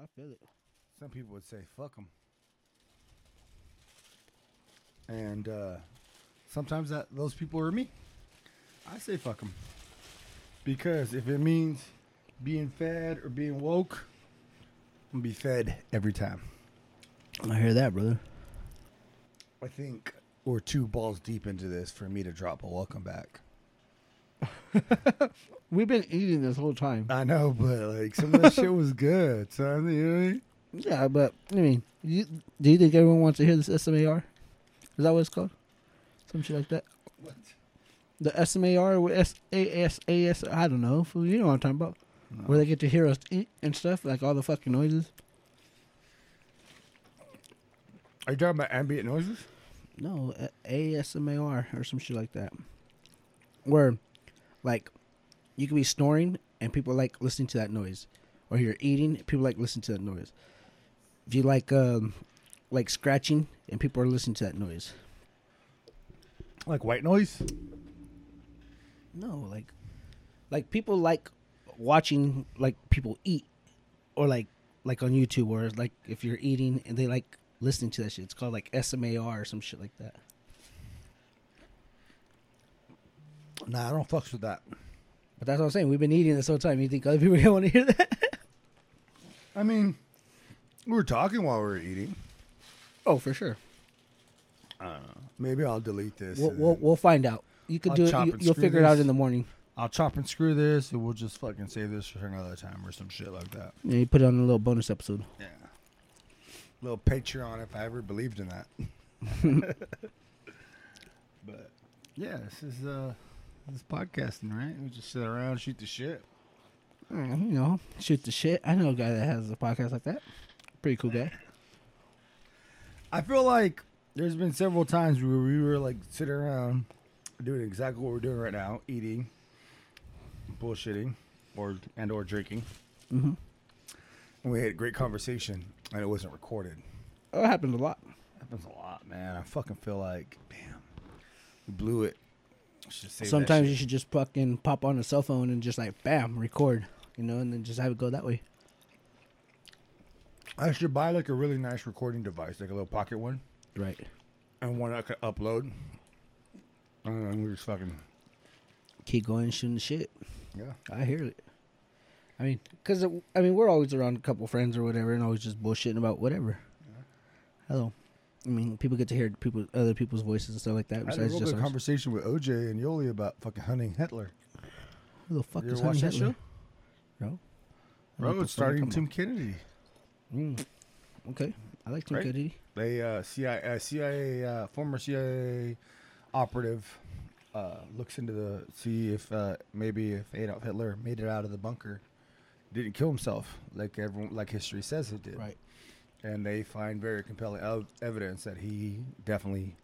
I feel it. Some people would say fuck them. And uh, sometimes that those people are me. I say fuck them. Because if it means being fed or being woke, I'm going to be fed every time. I hear that, brother. I think we're two balls deep into this for me to drop a welcome back. We've been eating this whole time. I know, but like some of that shit was good, son. You know what I mean? Yeah, but I mean, you, do you think everyone wants to hear this SMAR? Is that what it's called? Some shit like that. What? The SMAR with S A S A S. I don't know. You know what I'm talking about? Where they get to hear us eat and stuff, like all the fucking noises. Are you talking about ambient noises? No, A- ASMAR or some shit like that. Where, like, you could be snoring and people like listening to that noise, or you're eating, people like listening to that noise. If you like, um, like scratching and people are listening to that noise. Like white noise? No, like, like people like watching like people eat, or like like on YouTube, or like if you're eating and they like listening to that shit. It's called like SMAR or some shit like that. Nah, I don't fucks with that. But that's what I'm saying. We've been eating this whole time. You think other people don't want to hear that? I mean, we were talking while we were eating. oh, for sure. I don't know. Maybe I'll delete this. We'll, and we'll, we'll find out. You could I'll do it. chop You, and you'll screw figure it out this. in the morning. I'll chop and screw this, and we'll just fucking save this for another time or some shit like that. Yeah, you put it on a little bonus episode. Yeah. Little Patreon if I ever believed in that. but yeah, this is uh this is podcasting, right? We just sit around, shoot the shit. Mm, you know, shoot the shit. I know a guy that has a podcast like that. Pretty cool guy. I feel like there's been several times where we were like sitting around doing exactly what we're doing right now, eating, bullshitting, or and or drinking. Mm-hmm. And we had a great conversation and it wasn't recorded. Oh, it happens a lot. Happens a lot, man. I fucking feel like, damn, we blew it. Should save that Sometimes you should just fucking pop on a cell phone and just like bam, record. You know, and then just have it go that way. I should buy like a really nice recording device, like a little pocket one, Right. and one I could upload. And then we just fucking Keep going, shooting the shit. yeah. I hear it. I mean, because I mean, we're always around a couple friends or whatever, and always just bullshitting about whatever. Hello. I mean, people get to hear people, other people's voices and stuff like that. I had a Besides just ours. conversation with OJ and Yoli about fucking hunting Hitler. Who the fuck You is ever watch Honey that Hitler? show? No. I don't know Bro, what the it's you're starting talking Tim Kennedy. about. Mm. Okay, I like Tim Right? Kennedy. They uh, CIA, uh, CIA uh, former CIA operative uh, looks into the see if uh, maybe if Adolf Hitler made it out of the bunker, didn't kill himself like everyone like history says he did. Right. And they find very compelling ev- evidence that he definitely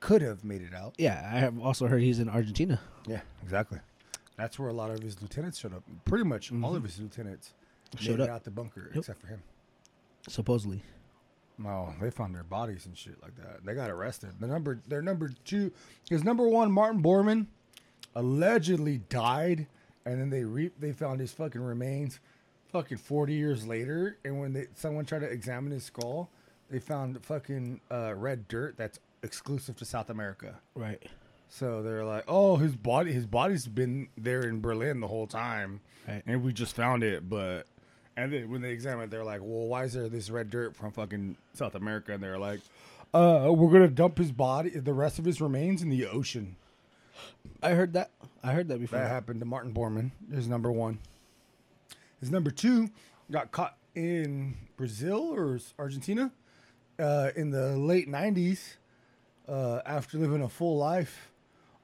could have made it out. Yeah, I have also heard he's in Argentina. Yeah, exactly. That's where a lot of his lieutenants showed up. Pretty much all Mhm. of his lieutenants Showed made up. out the bunker Yep. except for him. Supposedly. No, they found their bodies and shit like that. They got arrested. The number, their number two, his number one, Martin Bormann, allegedly died, and then they re, they found his fucking remains, fucking forty years later. And when they someone tried to examine his skull, they found fucking uh, red dirt that's exclusive to South America. Right. So they're like, "Oh, his body, his body's been there in Berlin the whole time, Right. and we just found it." But and then when they examine it, they're like, "Well, why is there this red dirt from fucking South America?" And they're like, "Uh, we're gonna dump his body, the rest of his remains, in the ocean." I heard that. I heard that before. That happened to Martin Bormann. His number one. His number two got caught in Brazil or Argentina uh, in the late '90s uh, after living a full life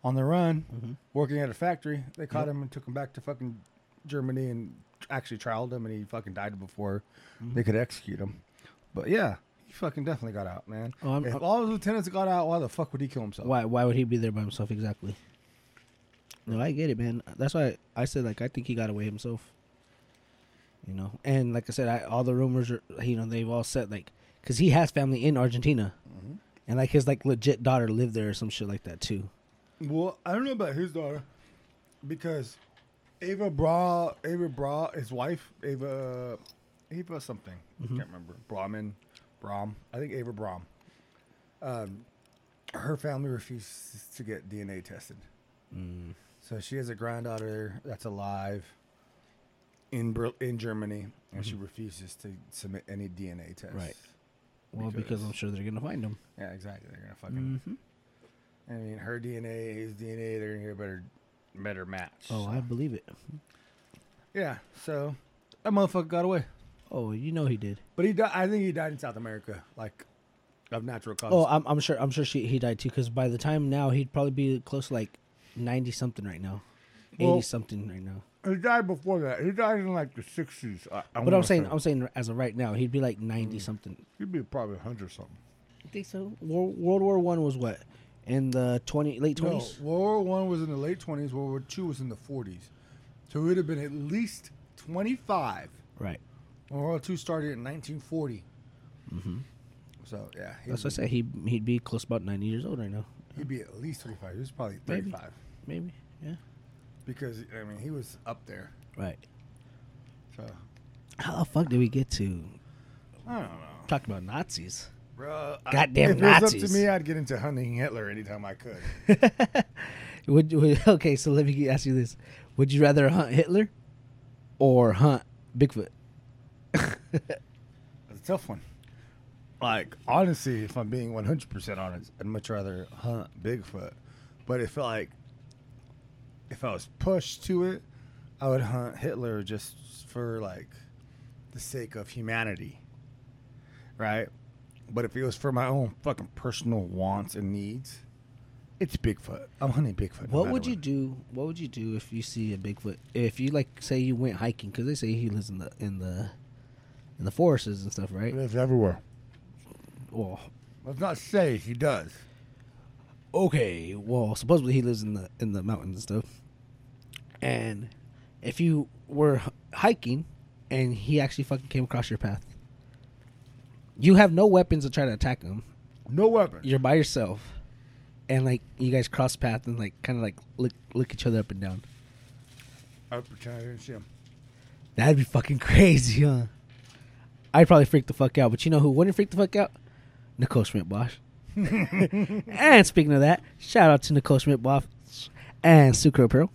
on the run, Mhm. working at a factory. They caught Yep. him and took him back to fucking Germany and actually trialed him, and he fucking died before Mhm. they could execute him. But yeah, he fucking definitely got out, man. Oh, if I'm- all the lieutenants got out, why the fuck would he kill himself? Why? Why would he be there by himself exactly? No, I get it, man. That's why I said like I think he got away himself. You know, and like I said, I, all the rumors are you know they've all said like because he has family in Argentina, Mhm. and like his like legit daughter lived there or some shit like that too. Well, I don't know about his daughter because Ava Bra, Ava Bra, his wife, Ava, Ava something. Mm-hmm. Can't remember. Brahmin, Brahm. I think Ava Brahm. Um, her family refuses to get DNA tested. Mm. So she has a granddaughter that's alive in Ber- in Germany, and she refuses to submit any DNA tests. Mm-hmm. Right. Well, because, Because- I'm sure they're gonna find him. Yeah, exactly. They're gonna fucking. hmm I mean, her DNA, his DNA. They're gonna get a better, better match. Oh, I believe it. yeah. So that motherfucker got away, Oh, you know he did. but he died. I think he died in South America, like of natural causes. Oh, I'm, I'm sure. I'm sure she he died too. Because by the time now, he'd probably be close to like ninety something right now, eighty Well- something right now. He died before that. He died in like the sixties. But I'm saying, I'm saying as of right now, he'd be like ninety something. he'd be probably hundred something. I think so. World, World War One was what in the twenty late twenties. No, twenties. World War One was in the late twenties. World War Two was in the forties. So it would have been at least twenty five. Right. World War Two started in nineteen forty. Mm-hmm. So yeah, he'd That's be, what I said. He he'd be close about ninety years old right now. He'd be at least twenty five. He was probably Maybe. thirty five Maybe. Yeah. Because I mean he was up there. Right. So How the fuck did we get to I don't know, talk about Nazis? bro. I- Goddamn if it was up to me, I'd get into hunting Hitler anytime I could. Would, would okay? So let me ask you this: Would you rather hunt Hitler or hunt Bigfoot? It's a tough one. Like honestly, if I'm being 100 percent honest, I'd much rather hunt Bigfoot. But if like if I was pushed to it, I would hunt Hitler just for like the sake of humanity, right? But if it was for my own fucking personal wants and needs, it's Bigfoot. I'm hunting Bigfoot. no What matter would you do? What would you do if you see a Bigfoot? If you like, say you went hiking because they say he lives in the in the in the forests and stuff, He right? lives everywhere. Well, Let's not say he does. okay. Well, supposedly he lives in the in the mountains and stuff. And if you were hiking and he actually fucking came across your path, you have no weapons to try to attack him. No weapon. You're by yourself, and like you guys cross path and like kind of like look look each other up and down. I pretend I didn't see him. That'd be fucking crazy, huh? I'd probably freak the fuck out, but you know who wouldn't freak the fuck out? Nicole Schmidt Bosch. and speaking of that, shout out to Nicole Schmidt Bosch and Suiker Apparel.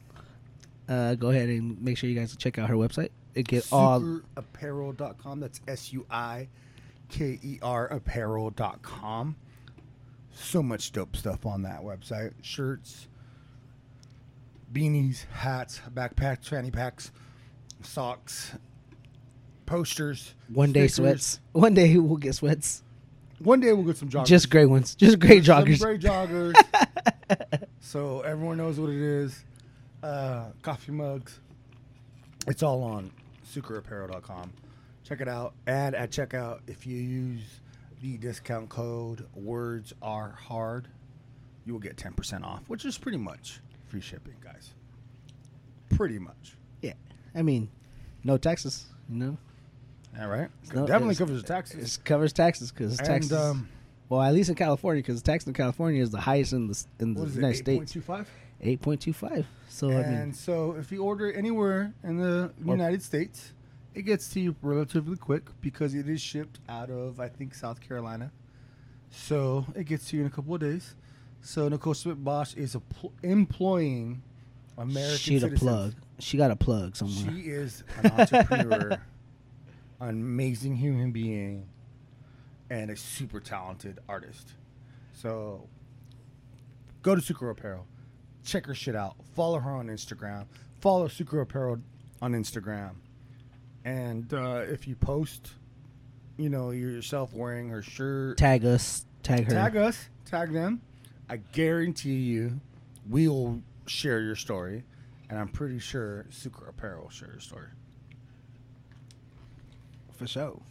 Uh, go ahead and make sure you guys check out her website. It get all Suikerapparel.com. That's S U I K E R apparel.com. So much dope stuff on that website shirts, beanies, hats, backpacks, fanny packs, socks, posters. one day stickers. sweats. One day we'll get sweats. One day we'll get some joggers. Just gray ones. Just gray Some joggers. gray joggers. so everyone knows what it is. Uh, coffee mugs. It's all on suikerapparel.com. Check it out. And at checkout, if you use the discount code words are hard, you will get 10% off, which is pretty much free shipping, guys. Pretty much. Yeah. I mean, no taxes, you know? All right. No, Definitely covers the taxes. It covers taxes because taxes. um, well, at least in California, because the tax in California is the highest in the in the what is it? United States. 8.25? Eight point two five. So I and mean, so if you order anywhere in the United States, it gets to you relatively quick because it is shipped out of I think South Carolina. So it gets to you in a couple of days. So Nicole Smith Bosch is a pl- employing American she a plug. She got a plug somewhere. She is an entrepreneur, an amazing human being, and a super talented artist. So go to Suiker Apparel, check her shit out, follow her on Instagram, follow Suiker Apparel on Instagram, and uh, if you post, you know yourself wearing her shirt, tag us. Tag her. tag us, tag them. I guarantee you, we will share your story, and I'm pretty sure Suiker Apparel will share your story. for sure.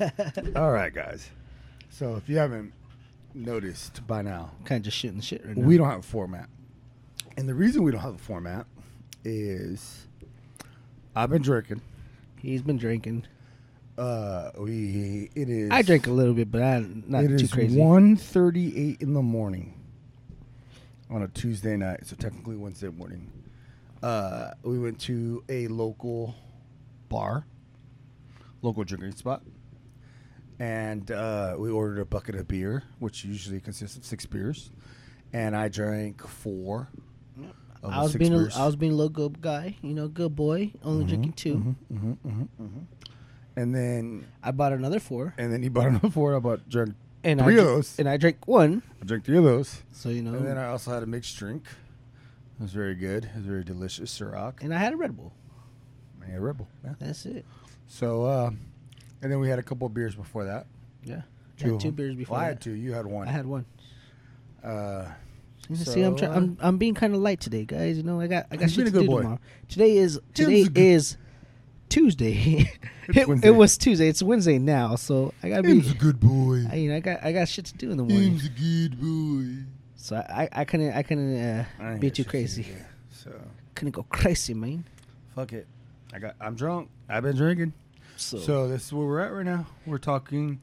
All right, guys. So if you haven't noticed by now, Kind of just shitting the shit right now. we don't have a format, and the reason we don't have a format is I've been drinking. He's been drinking. Uh, we it is. I drink a little bit, but I'm not It too is crazy. 1.38 in the morning on a Tuesday night, so technically Wednesday morning. Uh, we went to a local bar, local drinking spot, and uh, we ordered a bucket of beer, which usually consists of six beers, and I drank four. I was being a, beers. I was being a little good guy, you know, good boy, only mm-hmm, drinking 2 mm-hmm, mm-hmm, and then I bought another four, and then he bought another four. I bought drank and three I of those. and I drank one. I drank three of those, So you know, and then I also had a mixed drink. It was very good. It was very delicious, Ciroc. and I had a Red Bull. And a Rebel. Yeah. That's it. So, uh, and then we had a couple of beers before that. Yeah, Two, had two beers before. Well, I had two. You had one. I had one. Uh, You can see, I'm, So, try- uh, I'm I'm being kind of light today, guys. You know, I got I got He's shit to a good do boy. tomorrow. Today is today good- is Tuesday. it, it was Tuesday. It's Wednesday now, so I gotta be. Him's a good boy. I, you know, I got I got shit to do in the morning, Him's a good boy. so I I couldn't I couldn't uh, I ain't be too shit to crazy. do. So, Couldn't go crazy, man. fuck it. I got. I'm drunk. I've been drinking. So, So this is where we're at right now. We're talking.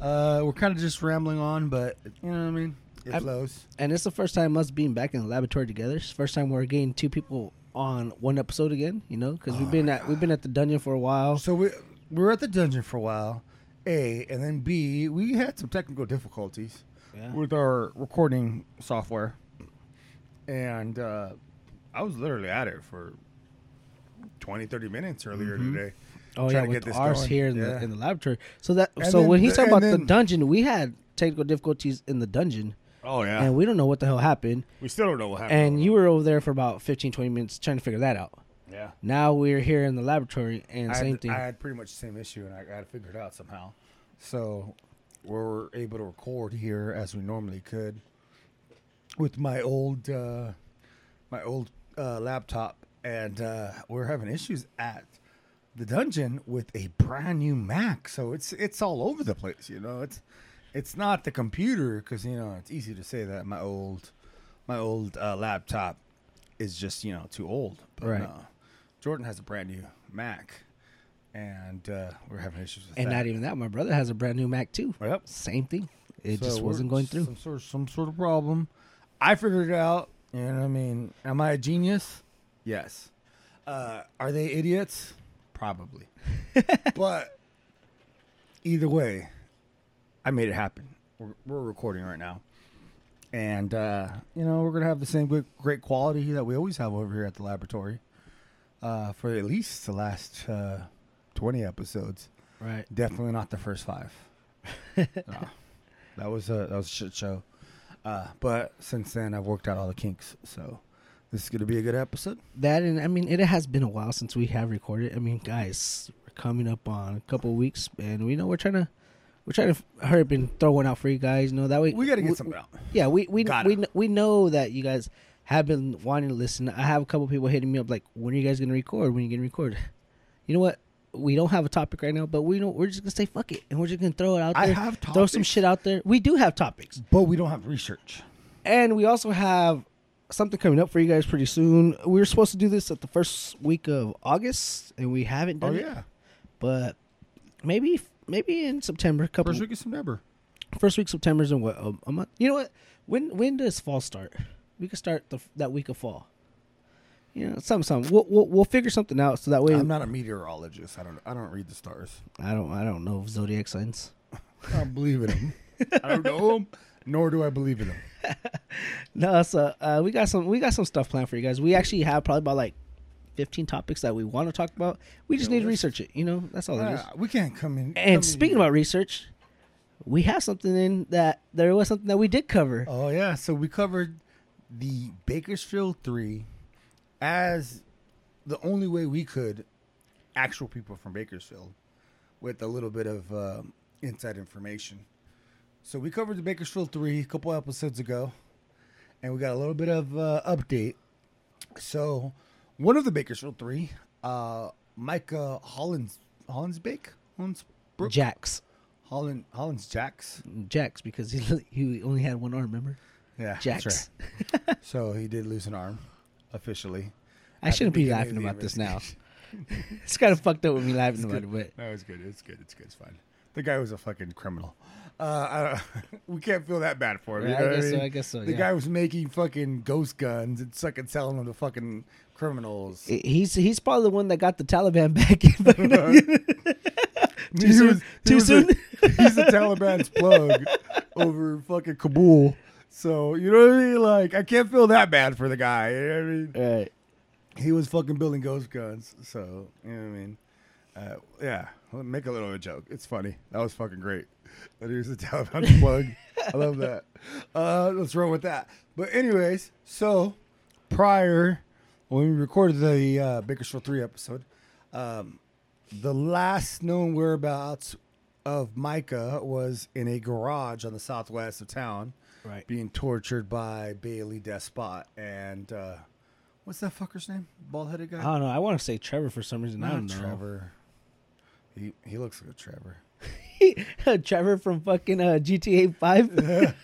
Uh, we're kind of just rambling on, but you know what I mean. It I- flows. and it's the first time us being back in the laboratory together. It's the first time we're getting two people on one episode again. You know, because we've Oh been my at we've been at the dungeon for a while. So we we were at the dungeon for a while. A and then B, we had some technical difficulties Yeah. with our recording software, and uh, I was literally at it for 20, 30 minutes earlier Mhm. today. Oh trying yeah, to with get this ours going. here in Yeah. the in the laboratory. So that And so then when he's talking about the dungeon, we had technical difficulties in the dungeon, Oh yeah, and we don't know what the hell happened. we still don't know what happened. And you were over there for about 15, 20 minutes trying to figure that out. yeah. Now we're here in the laboratory, and I same had, thing. I had pretty much the same issue, and I got to figure it out somehow. So we're able to record here as we normally could with my old uh, my old uh, laptop, and uh, we're having issues at the dungeon with a brand new Mac. So it's it's all over the place. You know, it's it's not the computer because you know it's easy to say that my old my old uh, laptop is just you know too old. But Right. no. Jordan has a brand new Mac, and uh, we're having issues with and that. not even that, my brother has a brand new Mac too. Yep. Same thing. It So just wasn't going through. Some sort of some sort of problem. I figured it out. You know what I mean? Am I a genius? Yes. Uh, are they idiots? Probably. but either way, I made it happen. We're, we're recording right now, and uh, you know we're gonna have the same good, great quality that we always have over here at the laboratory uh, for at least the last uh, twenty episodes. Right. Definitely not the first five. No. that was a that was a shit show. Uh, but since then, I've worked out all the kinks, so this is gonna be a good episode. That and I mean, it has been a while since we have recorded. I mean, guys, we're coming up on a couple weeks, and we know we're trying to we're trying to hurry up and throw one out for you guys. You know that way We got to get something out. Yeah, we we Gotta. we we know that you guys have been wanting to listen. I have a couple people hitting me up like, "When are you guys gonna record? When are you gonna record?" You know what? We don't have a topic right now, but we know we're just gonna say fuck it, and we're just gonna throw it out I there. have throw some shit out there. We do have topics, But we don't have research. and we also have something coming up for you guys pretty soon. We were supposed to do this at the first week of August, and we haven't Oh done it. Oh yeah, But maybe maybe in September, a couple first week of September. first week of September is in what a, a month. You know what? When when does fall start? We could start the, that week of fall. You know, something, something. We'll, we'll we'll figure something out so that way. I'm not a meteorologist. I don't. I don't read the stars. I don't I don't know zodiac signs. I don't believe in them. I don't know them, nor do I believe in them. No, so uh, we got some we got some stuff planned for you guys. We actually have probably about like fifteen topics that we want to talk about. We just need to research it. You know, that's all it is. Uh, we can't come in. And in speaking here. about research, we have something in that there was something that we did cover. Oh yeah, so we covered the Bakersfield Three as the only way we could actual people from Bakersfield with a little bit of um, inside information. So we covered the Bakersfield Three a couple episodes ago, and we got a little bit of uh, update. So one of the Bakersfield Three, uh, Micah Hollins Hollins Bake Hollins Brook Jax, Holland Hollins Jacks. Jax, because he he only had one arm. Remember, Yeah, Jax. right. so he did lose an arm officially. I shouldn't be laughing about this now. It's kind of fucked up with me laughing about it, but No, it's good. It's good. It's good. It's fine. The guy was a fucking criminal. Uh, I, we can't feel that bad for him. you Yeah, know I guess so. mean? I guess so. The yeah. guy was making fucking ghost guns and sucking selling them to fucking criminals. He's he's probably the one that got the Taliban back. Too He soon? was- Too was soon? A, he's the Taliban's plug over fucking Kabul. So you know what I mean? Like I can't feel that bad for the guy. You know what I mean? right. He was fucking building ghost guns. So you know what I mean? Uh, yeah, I'll make a little of a joke. It's funny. That was fucking great. That he was the Taliban's plug. I love that. Uh, let's roll with that. But anyways, so prior when we recorded the uh, Bakersfield three episode, um, the last known whereabouts of Micah was in a garage on the southwest of town, Right. being tortured by Baylee Despot and uh, what's that fucker's name? Bald headed guy. I don't know. I want to say Trevor for some reason. I Not don't know. Trevor. He he looks like a Trevor. Trevor from fucking uh, GTA Five.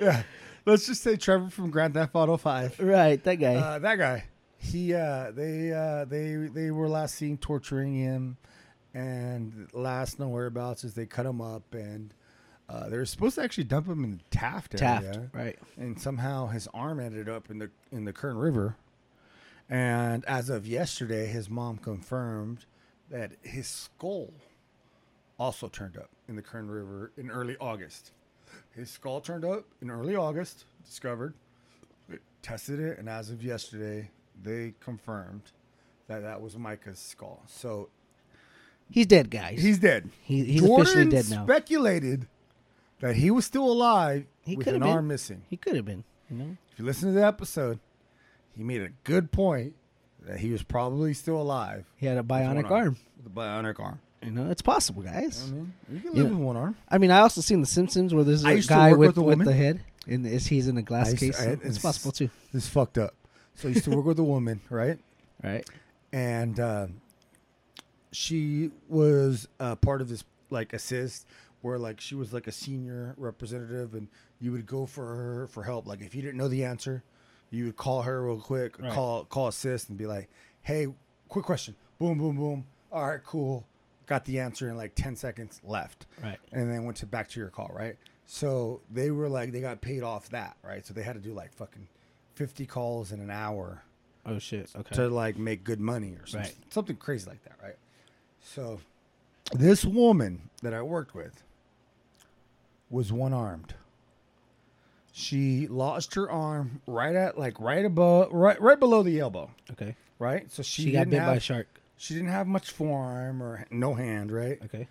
Yeah. Let's just say Trevor from Grand Theft Auto Five. right. That guy. Uh, that guy. He uh, they uh, they they were last seen torturing him, and last known whereabouts is they cut him up, and uh, they were supposed to actually dump him in Taft Taft. area, Right. and somehow his arm ended up in the in the Kern River. And as of yesterday, his mom confirmed that his skull also turned up in the Kern River in early August. His skull turned up in early August, discovered, tested it, and as of yesterday, they confirmed that that was Micah's skull. So He's dead, guys. he's dead. He- he's Jordan officially dead now. Speculated that he was still alive He with could an have been. arm missing. He could have been. You know. If you listen to the episode, he made a good point that he was probably still alive He had a bionic arm. With a bionic arm. You know, it's possible, guys. I mean, you can live with one arm. I mean, I also seen The Simpsons where there's I a used to guy work with, with a with woman. the head, and is he's in a glass used to- case. I- it's- it's possible too. This is fucked up. So I used to work with a woman, right? Right. and uh, she was uh, part of this like assist where like she was like a senior representative and you would go for her for help like if you didn't know the answer you would call her real quick Right. call call assist and be like hey quick question boom boom boom all right cool got the answer in like 10 seconds left Right. and then went to back to your call right so they were like they got paid off that right so they had to do like fucking 50 calls in an hour Oh shit. Okay. to like make good money or something, Right. something crazy like that, right? So, this woman that I worked with was one armed. She lost her arm right at like right above, right right below the elbow, okay. right? So she, She, got bit have, by a shark. She didn't have much forearm or no hand, right? Okay.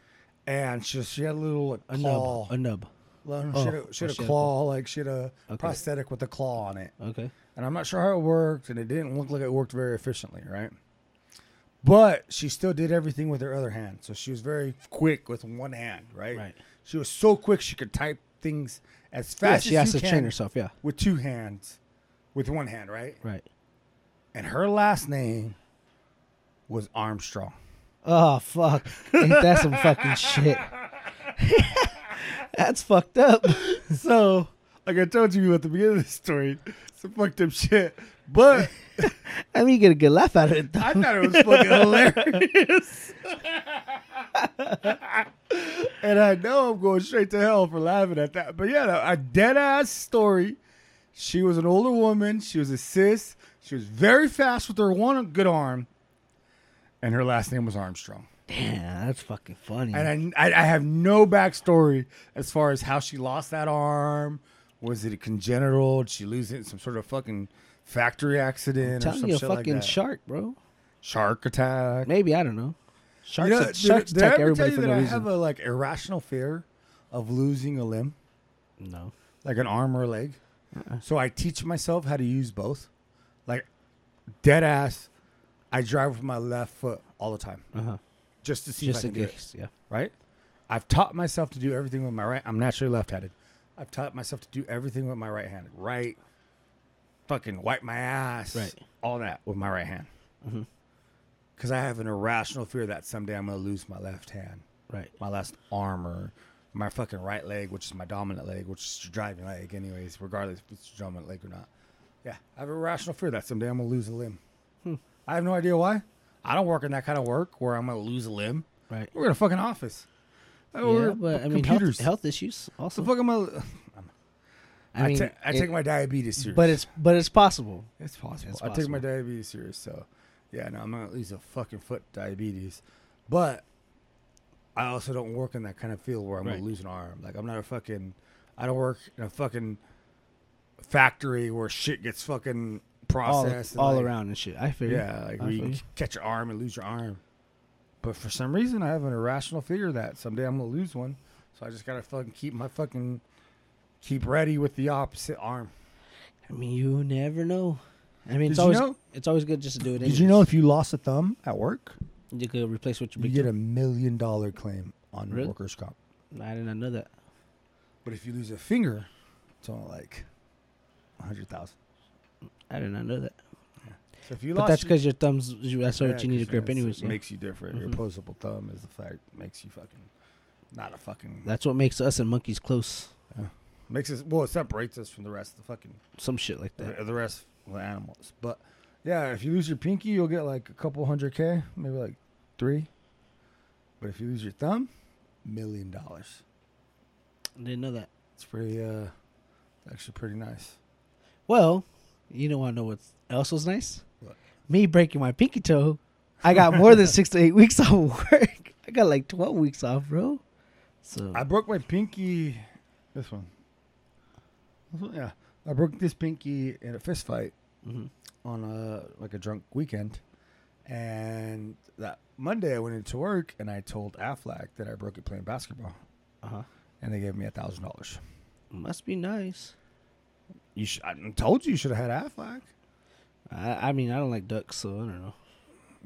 And she she had a little like, A claw. nub. A nub. Well, oh, she had a, she oh, had a she had a claw, like she had a Okay. prosthetic with a claw on it Okay. and I'm not sure how it worked, and it didn't look like it worked very efficiently, right? But she still did everything with her other hand, so she was very quick with one hand, right? Right. She was so quick she could type things as Yeah, fast she as has you to can train herself. Yeah. with two hands, with one hand, right? Right. And her last name was Armstrong. Oh fuck! Ain't that some fucking shit? That's fucked up. So, like I told you at the beginning of the story, some fucked up shit. But I mean, you get a good laugh out of it. Though. I thought it was fucking hilarious. and I know I'm going straight to hell for laughing at that. But yeah, a dead ass story. She was an older woman. She was a cis. She was very fast with her one good arm. And her last name was Armstrong. Damn, that's fucking funny. And I, I, I have no backstory as far as how she lost that arm. Was it a congenital? Did she lose it in some sort of fucking factory accident or telling some you, a shit fucking like that? shark, bro. Shark attack. Maybe I don't know. Sharks, You know, sharks did, did I ever tell you that no I reason. have a like irrational fear of losing a limb, no. like an arm or a leg? Uh-uh. So I teach myself how to use both. Like dead ass, I drive with my left foot all the time Uh huh. just to see Just if I can do it. case. Yeah. Right? I've taught myself to do everything with my right. I'm naturally left-handed. I've taught myself to do everything with my right hand. Right, fucking wipe my ass. Right. all that with my right hand. Because I have an irrational fear that someday I'm gonna lose my left hand. Right. my last arm or my fucking right leg, which is my dominant leg, which is your driving leg, anyways, regardless if it's your dominant leg or not. Yeah, I have a rational fear that someday I'm gonna lose a limb. I have no idea why. I don't work in that kind of work where I'm gonna lose a limb. Right. We're in a fucking office. Uh, we're Yeah, but I mean, health, computers. health issues the also. fuck am I? I, I mean, ta- I it- take my diabetes serious. but it's but it's possible. It's possible. It's I take my possible. diabetes serious, so yeah, no, I'm gonna lose a fucking foot diabetes. But I also don't work in that kind of field where I'm Right. gonna lose an arm. Like I'm not a fucking. I don't work in a fucking factory where shit gets fucking all, and, all like, around and shit. I figure. Yeah, like I you can catch your arm and lose your arm. But for some reason, I have an irrational fear that someday I'm gonna lose one. So I just gotta fucking keep my fucking keep ready with the opposite arm. I mean, you never know. I mean, Did it's always know? it's always good just to do it. Did you know if you lost a thumb at work, you could replace what you you get a million dollar claim on Really? workers' comp? I did not know that. But if you lose a finger, it's only like a hundred thousand. I did not know that. So if you But lost, that's because your thumbs. you- That's what you need to grip, that's- anyways. It yeah. makes you different. Your Mhm. opposable thumb is the fact makes you fucking not a fucking That's what makes us and monkeys close. makes us well. It separates us from the rest of the fucking Some shit like the, that. the rest of the animals. But yeah, if you lose your pinky, you'll get like a couple hundred k, maybe like three. But if you lose your thumb, million dollars. I didn't know that. It's pretty. uh Actually, pretty nice. Well, you don't want to know what else was nice? What? Me breaking my pinky toe. I got more than six to eight weeks off of work. I got like twelve weeks off, bro. So I broke my pinky. This one. This one, yeah. I broke this pinky in a fist fight mhm. on a like a drunk weekend, and that Monday I went into work and I told Aflac that I broke it playing basketball, uh huh. and they gave me a thousand dollars. Must be nice. You should. I told you you should have had Aflac. I, I mean, I don't like ducks, so I don't know.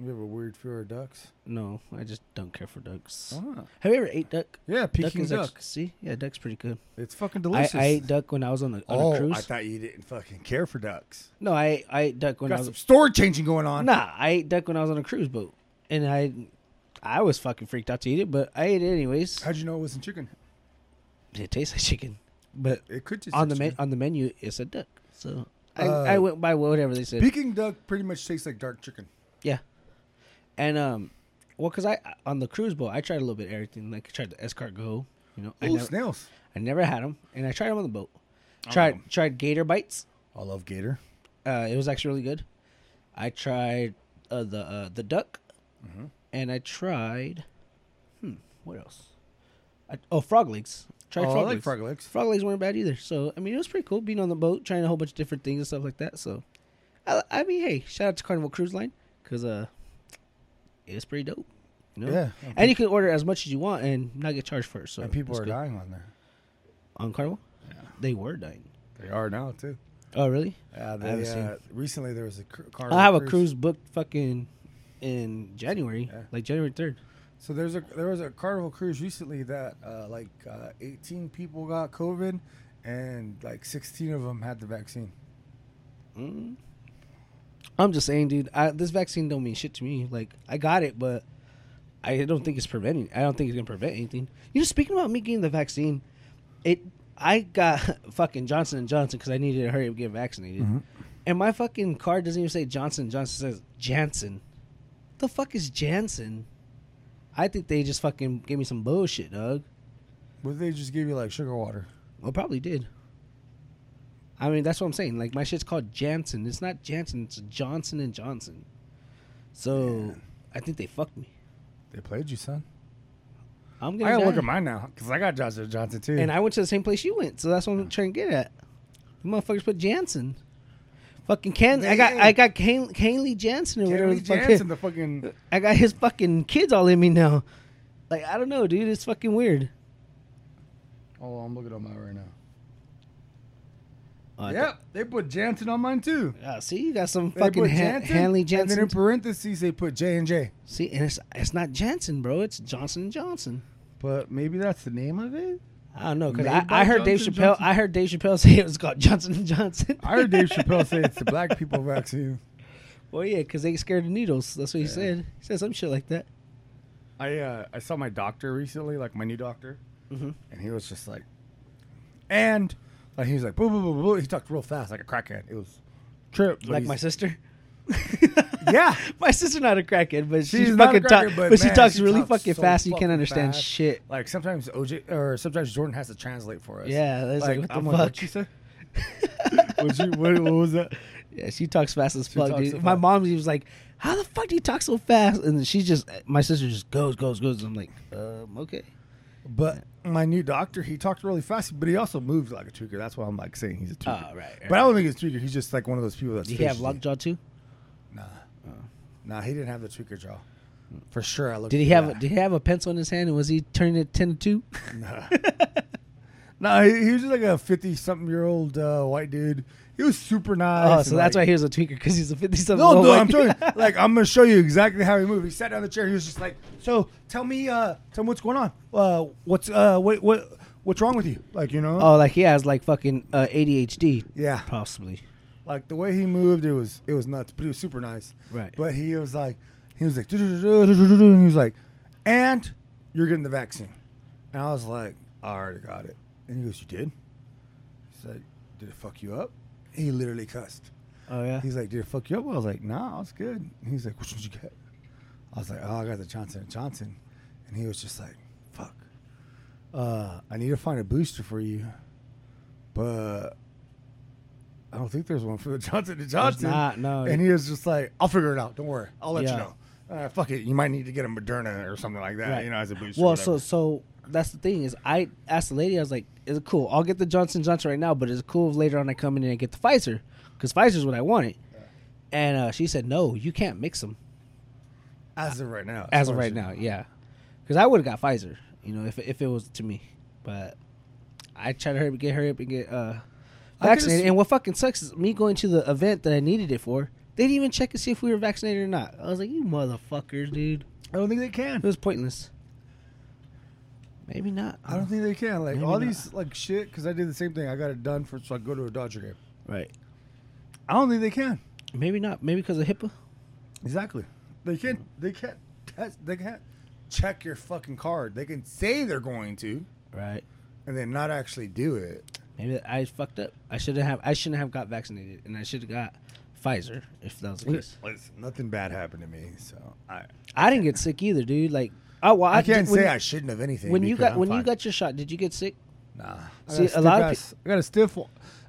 You have a weird fear of ducks. No, I just don't care for ducks. Ah. Have you ever ate duck? Yeah, Peking is duck. act- see, yeah, duck's pretty good. it's fucking I, delicious. I ate duck when I was on a, on oh, a cruise. I thought you didn't fucking care for ducks. no, I I ate duck when I Got was some story changing going on. Nah, I ate duck when I was on a cruise boat, and I, I was fucking freaked out to eat it, but I ate it anyways. How'd you know it wasn't chicken? It tastes like chicken, but It could just on the me- on the menu it said duck, so I, Uh, I went by whatever they said. Peking duck pretty much tastes like dark chicken. Yeah. And um, well, cause I on the cruise boat I tried a little bit of everything. Like I tried the escargot, you know. I Ooh, never, snails. I never had them, and I tried them on the boat. Tried Oh. tried gator bites. I love gator. Uh, it was actually really good. I tried uh, the uh, the duck, Mm-hmm. and I tried. Hmm, what else? I, oh, frog legs. Tried oh, frog I like legs. frog legs. frog legs weren't bad either. So I mean, it was pretty cool being on the boat, trying a whole bunch of different things and stuff like that. So, I, I mean, hey, shout out to Carnival Cruise Line because uh, it's pretty dope. You know? Yeah, And you can order as much as you want and not get charged for it. So and people are good. dying on there. on Carnival. Yeah, They were dying. they are now too. Oh really? Yeah, they, seen- uh, recently there was a cr- carnival. I have a cruise booked fucking in January, Yeah. like January third. So there's a there was a carnival cruise recently that uh, like uh, 18 people got COVID, and like 16 of them had the vaccine. Mm. I'm just saying, dude. I, this vaccine don't mean shit to me. Like I got it, but I don't think it's preventing. I don't think it's gonna prevent anything. You know, speaking about me getting the vaccine, it. I got fucking Johnson and Johnson because I needed to hurry up and get vaccinated, and my fucking card doesn't even say Johnson Johnson it says Janssen. The fuck is Janssen? I think they just fucking gave me some bullshit, dog. But they just give you like sugar water. Well, probably did. I mean, that's what I'm saying. Like my shit's called Janssen. It's not Janssen. It's Johnson and Johnson. So. I think they fucked me. They played you, son. I'm gonna I gotta die. look at mine now because I got Johnson Johnson too. and I went to the same place you went, so that's what I'm trying to get at. The motherfuckers put Janssen. Fucking Ken. I got I got Kenley Jansen or whatever. The Jansen, the fucking I got his fucking kids all in me now. Like I don't know, dude. It's fucking weird. oh, I'm looking on mine right now. Uh, yep, they put Jansen on mine too. Uh, see, you got some They fucking Jansen, Hanley and then in parentheses they put J and J. See, and it's it's not Jansen, bro. It's Johnson and Johnson. But maybe that's the name of it. I don't know because I, I heard Dave Chappelle. Johnson? I heard Dave Chappelle say it was called Johnson and Johnson. I heard Dave Chappelle say it's the black people vaccine. well, yeah, because they scared of needles. That's what he Yeah. said. He said some shit like that. I uh, I saw my doctor recently, like my new doctor, Mm-hmm. and he was just like, and like he was like, boo boo boo boo. He talked real fast, like a crackhead. It was trip. Like my sister. yeah. my sister not a crackhead, but She's she's fucking talk, crackhead, but, but she talks she really talks fucking so fast. You can't understand fast. shit. Like sometimes OJ or sometimes Jordan has to translate for us. Yeah, that's like, what the I'm fuck? like, what you say? what you what, what was that? Yeah, she talks fast as She fuck, dude. so My mom was like, "How the fuck do you talk so fast?" And she just, my sister just goes, goes, goes. I'm like, um, okay. But my new doctor, he talked really fast, but he also moves like a tweaker. That's why I'm like saying he's a tweaker. Oh, right. right. But I don't think he's a tweaker. He's just like one of those people that's. Did he have lockjaw too? Nah, nah, he didn't have the tweaker jaw. For sure, I looked. Did he have? that. Did he have a pencil in his hand? And was he turning it ten to two? Nah. nah, he, he was just like a fifty-something-year-old uh, white dude. He was super nice. Oh, and, so that's like- why he was a tweaker because he's a fifty-seven. No, dude, I'm telling you, like I'm gonna show you exactly how he moved. He sat down in the chair. He was just like, "So, tell me, uh, tell me what's going on. Uh, what's uh, what, what, what's wrong with you? Like, you know, Oh, like he has like fucking uh, ADHD, yeah, possibly. Like the way he moved, it was, it was nuts. But he was super nice. Right. But he was like, he was like, and he was like, and you're getting the vaccine. And I was like, I already got it. And he goes, you did? He's like, did it fuck you up? He literally cussed. Oh yeah. He's like, did it fuck you up? I was like, nah, I was good. And he's like, which one did you get? I was like, oh, I got the Johnson and Johnson. And he was just like, fuck. Uh, I need to find a booster for you, but I don't think there's one for the Johnson and Johnson. not, no. And he was just like, I'll figure it out. Don't worry. I'll let Yeah. you know. Uh, fuck it. You might need to get a Moderna or something like that. Right. You know, as a booster. Well, so so that's the thing is I asked the lady I was like, "Is it cool? I'll get the Johnson Johnson right now, but is it cool if later on I come in and I get the Pfizer because Pfizer's what I wanted." And uh, she said, "No, you can't mix them as of right now. as of right now." Yeah, because I would have got Pfizer, you know, if if it was to me, but I tried to hurry get hurry up and get uh, vaccinated. And what fucking sucks is me going to the event that I needed it for. They didn't even check to see if we were vaccinated or not. I was like, "You motherfuckers, dude!" I don't think they can. It was pointless. Maybe not. I don't think they can. Like Maybe all not. these like shit. Because I did the same thing. I got it done for so I go to a Dodger game. Right. I don't think they can. Maybe not. Maybe because of HIPAA. Exactly. They can't. They can't. Test, they can't check your fucking card. They can say they're going to, Right. and then not actually do it. Maybe I fucked up. I shouldn't have. I shouldn't have got vaccinated, and I should have got Pfizer if that was the case. Listen, nothing bad happened to me, so I. I didn't get sick either, dude. Like, oh, well, I can't did- when, say I shouldn't have anything. when you got I'm when you got your shot. Did you get sick? nah. I See, got a lot of stiff I got a stiff.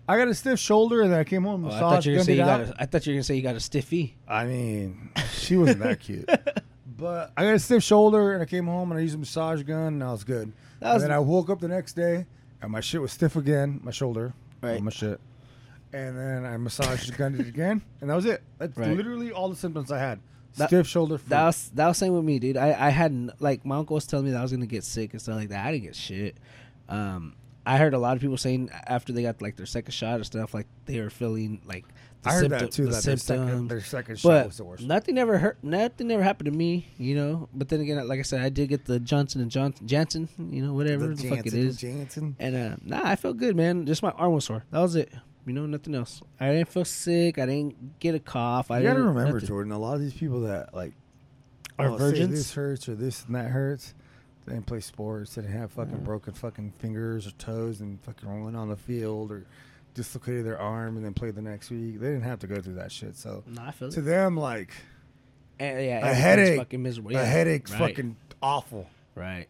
I got a stiff shoulder, and then I came home. Oh, I Massage, thought you were gonna say you got. A, I thought you were gonna say you got a stiffy. I mean, she wasn't that cute. But I got a stiff shoulder, and I came home and I used a massage gun, and I was good. That was- and then I woke up the next day, and my shit was stiff again, my shoulder, Right. my shit. And then I massaged gunned it again, and that was it. That's Right. literally all the symptoms I had. That- stiff shoulder. Flu. That was that was same with me, dude. I I hadn't like my uncle was telling me that I was gonna get sick and stuff like that. I didn't get shit. Um, I heard a lot of people saying after they got like their second shot and stuff, like they were feeling like I heard symptom- that too. the That their second, symptoms. their second shot but was the worst. nothing ever hurt. Nothing ever happened to me, you know. But then again, like I said, I did get the Johnson and Johnson, Janssen, you know, whatever the, fuck it is. Janssen. And uh, nah, I felt good, man. Just my arm was sore. That was it. You know, nothing else. I didn't feel sick. I didn't get a cough. I You gotta remember, nothing. Jordan. A lot of these people that like Are oh, say virgins? This hurts or this and that hurts. They didn't play sports. They didn't have fucking Yeah. broken fucking fingers or toes and fucking rolling on the field or dislocated their arm and then played the next week. They didn't have to go through that shit. So Nah, I feel to it. them, like And, yeah, a headache, fucking miserable. a Yeah, headache's right, fucking awful. right.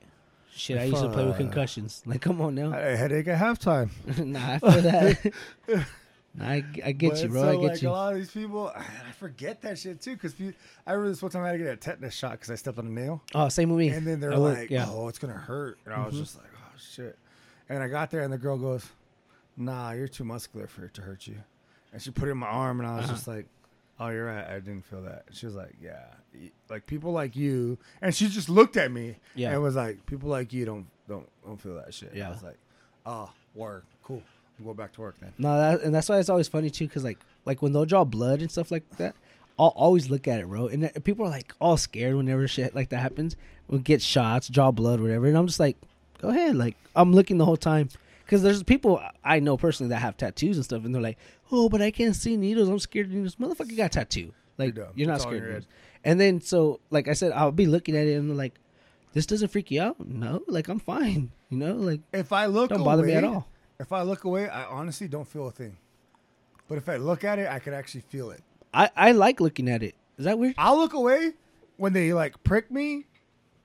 Shit, I used to play with concussions. Like, come on I now. had a headache at halftime. nah, I feel that. I, I get But you, bro. so, I get like, you. A lot of these people, I forget that shit too. Because I remember this one time I had to get a tetanus shot because I stepped on a nail. Oh, same with me. And then they're I like, yeah. "Oh, it's gonna hurt," and I was Mhm. just like, "Oh shit!" And I got there, and the girl goes, "Nah, you're too muscular for it to hurt you." And she put it in my arm, and I was Uh-huh. just like, "Oh, you're right. I didn't feel that." She was like, "Yeah, like people like you," and she just looked at me Yeah. and was like, "People like you don't don't don't feel that shit." And Yeah. I was like, "Oh, work, cool. I'll go back to work then." No, that and that's why it's always funny too, because like like when they'll draw blood and stuff like that, I'll always look at it, bro. And people are like all scared whenever shit like that happens. We get shots, draw blood, whatever, and I'm just like, go ahead. Like I'm looking the whole time because there's people I know personally that have tattoos and stuff, and they're like, oh, but I can't see needles. I'm scared of needles. Motherfucker, you got a tattoo. Like You're you're not scared. Your needles. And then so like I said, I'll be looking at it and like, this doesn't freak you out. No, like I'm fine. You know, like If I look don't away, bother me at all. If I look away, I honestly don't feel a thing. But if I look at it, I could actually feel it. I I like looking at it. Is that weird? I'll look away when they like prick me,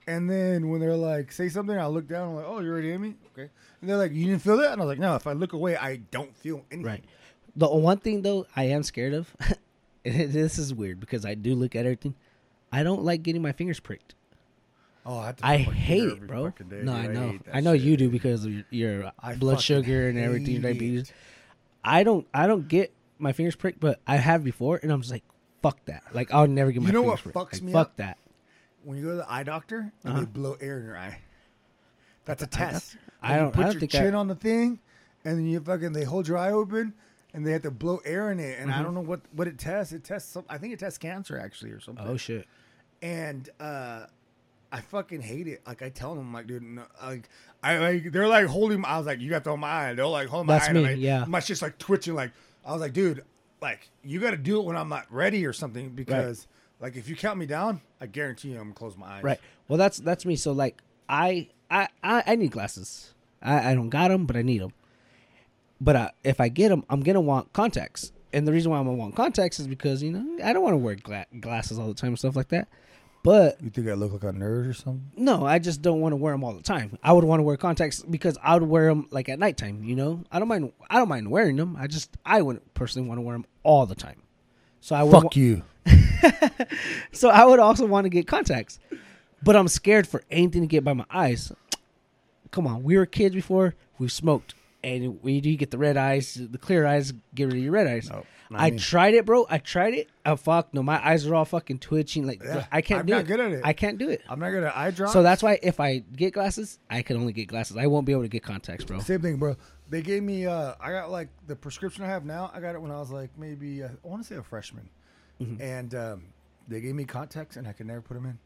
and then when they're like say something, I'll look down. I'm like, oh, you're already in me, okay? And they're like, you didn't feel that, and I was like, no. If I look away, I don't feel anything. Right. The one thing though I am scared of, this is weird because I do look at everything. I don't like getting my fingers pricked. Oh, I, have to I put my finger hate it, bro. day, no. I know. that I know you do because of your, I blood sugar and everything, diabetes. I don't. I don't get my fingers pricked, but I have before, and I'm just like, fuck that. Like I'll never get my You know fingers what pricked. fucks Like, me Fuck up? that. When you go to the eye doctor and Uh-huh. they blow air in your eye. That's a test. I Like, you don't- put I don't your chin I- on the thing, and then you fucking they hold your eye open, and they have to blow air in it. And Mm-hmm. I don't know what what it tests. It tests. Some, I think it tests cancer actually or something. Oh shit. and uh I fucking hate it. Like I tell them, like, dude, no, like I like they're like holding. My, I was like, you got to hold my eye. They're like hold my That's eye. me, like, yeah. my shit's like twitching. Like I was like, dude, like you got to do it when I'm not ready or something because like if you count me down, I guarantee you I'm gonna close my eyes. Right. Well, that's that's me. So like, I I I, I need glasses. I, I don't got them, but I need them. But uh, if I get them, I'm gonna want contacts. And the reason why I'm gonna want contacts is because you know I don't want to wear gla- glasses all the time and stuff like that. But You think I look like a nerd or something? no, I just don't want to wear them all the time. I would want to wear contacts because I would wear them like at nighttime. You know, I don't mind. I don't mind wearing them. I just I wouldn't personally want to wear them all the time. So I would wa- you. so I would also want to get contacts, but I'm scared for anything to get by my eyes. Come on, we were kids before. We smoked, and we do get the red eyes, the clear eyes. Get rid of your red eyes. No, I me. tried it, bro. I tried it. Oh fuck, no, my eyes are all fucking twitching. Like Yeah, I can't I'm do not it. good at it. I can't do it. I'm not gonna eye drop. So that's why if I get glasses, I can only get glasses. I won't be able to get contacts, bro. Same thing, bro. They gave me. uh I got like the prescription I have now. I got it when I was like maybe uh, I want to say a freshman, Mm-hmm. and um, they gave me contacts, and I could never put them in.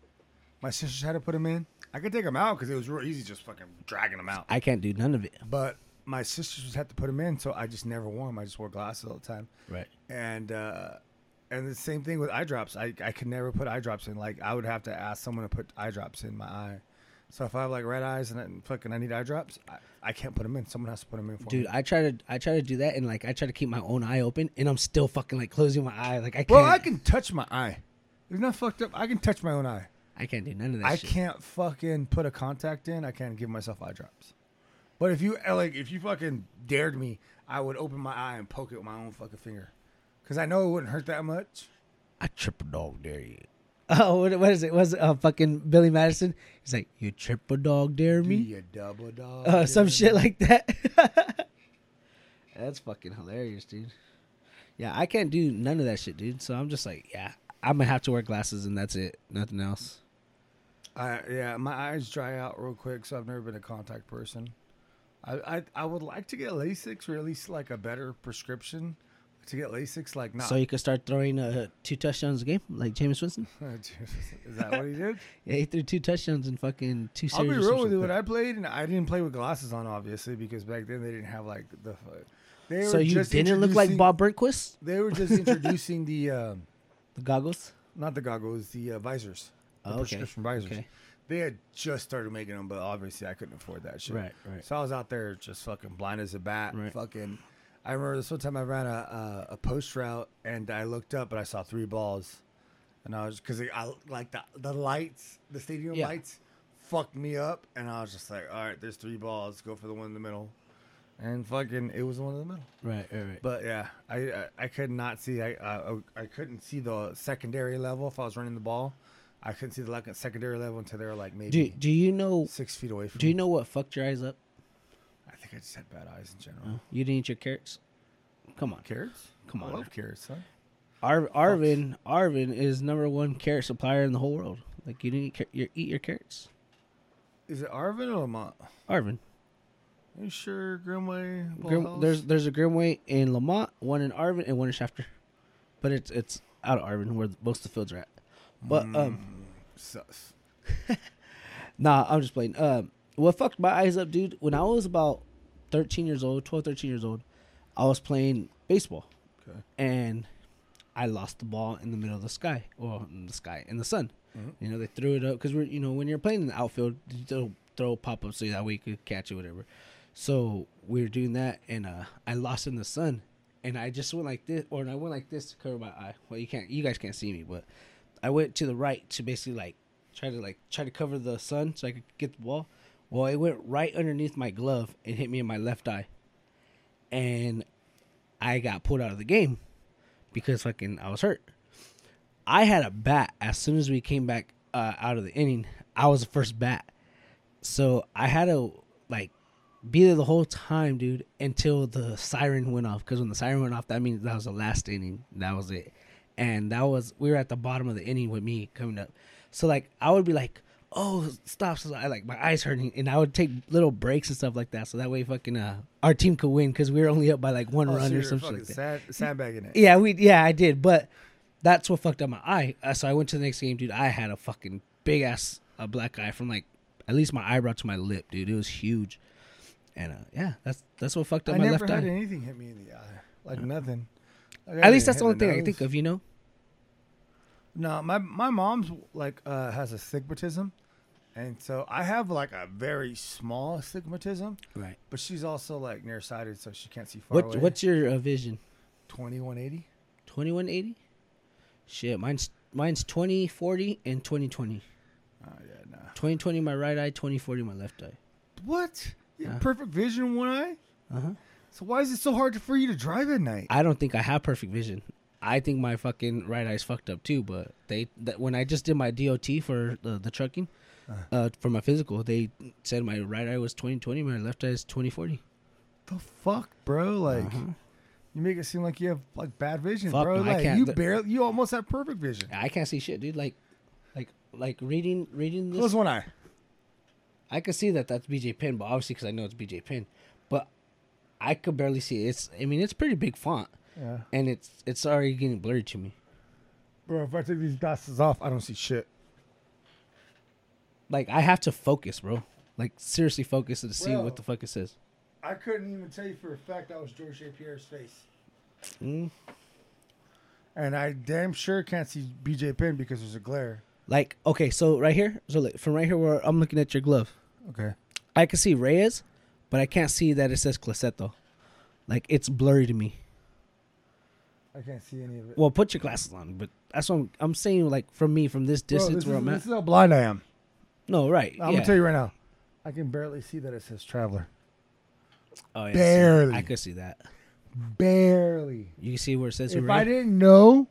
My sisters had to put them in. I could take them out because it was real easy, just fucking dragging them out. I can't do none of it. But my sisters had to put them in, so I just never wore them. I just wore glasses all the time. Right. And uh, and the same thing with eye drops. I I could never put eye drops in. Like I would have to ask someone to put eye drops in my eye. So if I have like red eyes and, fucking I need eye drops, I, I can't put them in. Someone has to put them in for Dude, me. Dude, I try to I try to do that and like I try to keep my own eye open and I'm still fucking like closing my eye. Like I can't Bro, I can touch my eye. Isn't fucked up? I can touch my own eye. I can't do none of that I shit. can't fucking put a contact in. I can't give myself eye drops. But if you uh, like, if you fucking dared me, I would open my eye and poke it with my own fucking finger, because I know it wouldn't hurt that much. I triple dog dare you. Oh, what, what is it? Was it uh, fucking Billy Madison? He's like, you triple dog dare Do me? you double dog? Uh, some dare shit me? like that. That's fucking hilarious, dude. Yeah, I can't do none of that shit, dude. So I'm just like, yeah, I'm gonna have to wear glasses and that's it. Nothing else. I, yeah, my eyes dry out real quick, so I've never been a contact person. I, I I would like to get LASIK or at least like a better prescription to get LASIK. Like not. So you could start throwing uh, two touchdowns a game, like Jameis Winston. Is that what he did? Yeah, he threw two touchdowns in fucking two I'll be real with you. When I played, and I didn't play with glasses on, obviously, because back then they didn't have like the. They So you didn't look like Bob Burnquist? They were just introducing the, um, The goggles? not the goggles, the uh, visors, the Oh, okay. prescription visors. Okay. They had just started making them, but obviously I couldn't afford that shit. Right, right. So I was out there just fucking blind as a bat. Right. Fucking. I remember this one time I ran a, a a post route and I looked up and I saw three balls, and I was because I like the the lights, the stadium Yeah. lights, fucked me up, and I was just like, all right, there's three balls, go for the one in the middle, and fucking it was the one in the middle. Right, right, right. But yeah, I I, I could not see. I, I I couldn't see the secondary level if I was running the ball. I couldn't see the like, secondary level until they were like maybe do do you know six feet away from do you me. know what fucked your eyes up? I think I just had bad eyes in general. You didn't eat your carrots? Come on. Carrots? Come on I love carrots, son. Ar- Arvin Arvin is number one carrot supplier in the whole world. Like you didn't eat, car- your, eat your carrots. Is it Arvin or Lamont? Arvin. Are you sure Grimmway? Grim, there's there's a Grimmway in Lamont, one in Arvin, and one in Shafter. But it's it's out of Arvin where most of the fields are at. But Mm. um Sus. Nah, I'm just playing. Um, what fucked my eyes up, dude? When I was about 13 years old, 12, 13 years old, I was playing baseball, Okay. and I lost the ball in the middle of the sky, or in the sky, in the sun. Mhm. You know, they threw it up because we're, you know, when you're playing in the outfield, you throw, throw pop up so that way you could catch it, whatever. So we were doing that, and uh, I lost in the sun, and I just went like this, or I went like this to cover my eye. Well, you can't, you guys can't see me, but I went to the right to basically like try to like try to cover the sun so I could get the ball. Well, it went right underneath my glove and hit me in my left eye, and I got pulled out of the game because fucking I was hurt. I had a bat as soon as we came back uh, out of the inning. I was the first bat, so I had to like be there the whole time, dude, until the siren went off. Because when the siren went off, that means that was the last inning. That was it, and that was we were at the bottom of the inning with me coming up. So like I would be like, "Oh, stop!" So I like my eyes hurting, and I would take little breaks and stuff like that, so that way fucking uh our team could win because we were only up by like one Oh, so run or something like that. Sand, sandbagging it. Yeah, we yeah I did, but that's what fucked up my eye. Uh, so I went to the next game, dude. I had a fucking big ass uh, black eye from like at least my eyebrow to my lip, dude. It was huge, and uh, yeah, that's that's what fucked up I my never left had eye. anything hit me in the eye. Like nothing. Like, At least that's the only thing I can think of, you know. No, my my mom's like uh, has astigmatism, and so I have like a very small astigmatism, Right. but she's also like nearsighted, so she can't see far What away. what's your uh, vision? twenty one eighty? Twenty one eighty. Shit, mine's mine's twenty forty and twenty twenty. Oh yeah, nah. Twenty twenty my right eye, twenty forty my left eye. What? You have Yeah. perfect vision in one eye. Uh huh. So why is it so hard for you to drive at night? I don't think I have perfect vision. I think my fucking right eye's fucked up too. But they that when I just did my DOT for the, the trucking, Uh-huh. uh, for my physical, they said my right eye was twenty twenty, my left eye is twenty forty. the fuck, bro? Like Uh-huh. you make it seem like you have like bad vision, Fuck bro. no, like you barely, you almost have perfect vision. I can't see shit, dude. Like, like, like reading reading this. Close one eye. I can see that that's BJ Penn, but obviously because I know it's BJ Penn, but I could barely see it. It's I mean it's pretty big font, Yeah, and it's it's already getting blurry to me. bro. If I take these glasses off, I don't see shit. Like I have to focus, bro. Like seriously focus to see Bro. what the fuck it says. I couldn't even tell you for a fact that was George St. Pierre's face. Mm. And I damn sure can't see BJ Penn because there's a glare. Like okay, so right here, so like, from right here where I'm looking at your glove, Okay. I can see Reyes, but I can't see that it says Claseto. Like it's blurry to me. I can't see any of it. Well, put your glasses on, but that's what I'm, I'm saying. Like from me, from this Bro, distance this, where is, I'm at. this is how blind I am. No, right. I'm yeah. gonna tell you right now. I can barely see that it says traveler. Oh, yeah, barely. I could see that. Barely. You can see where it says If? I didn't know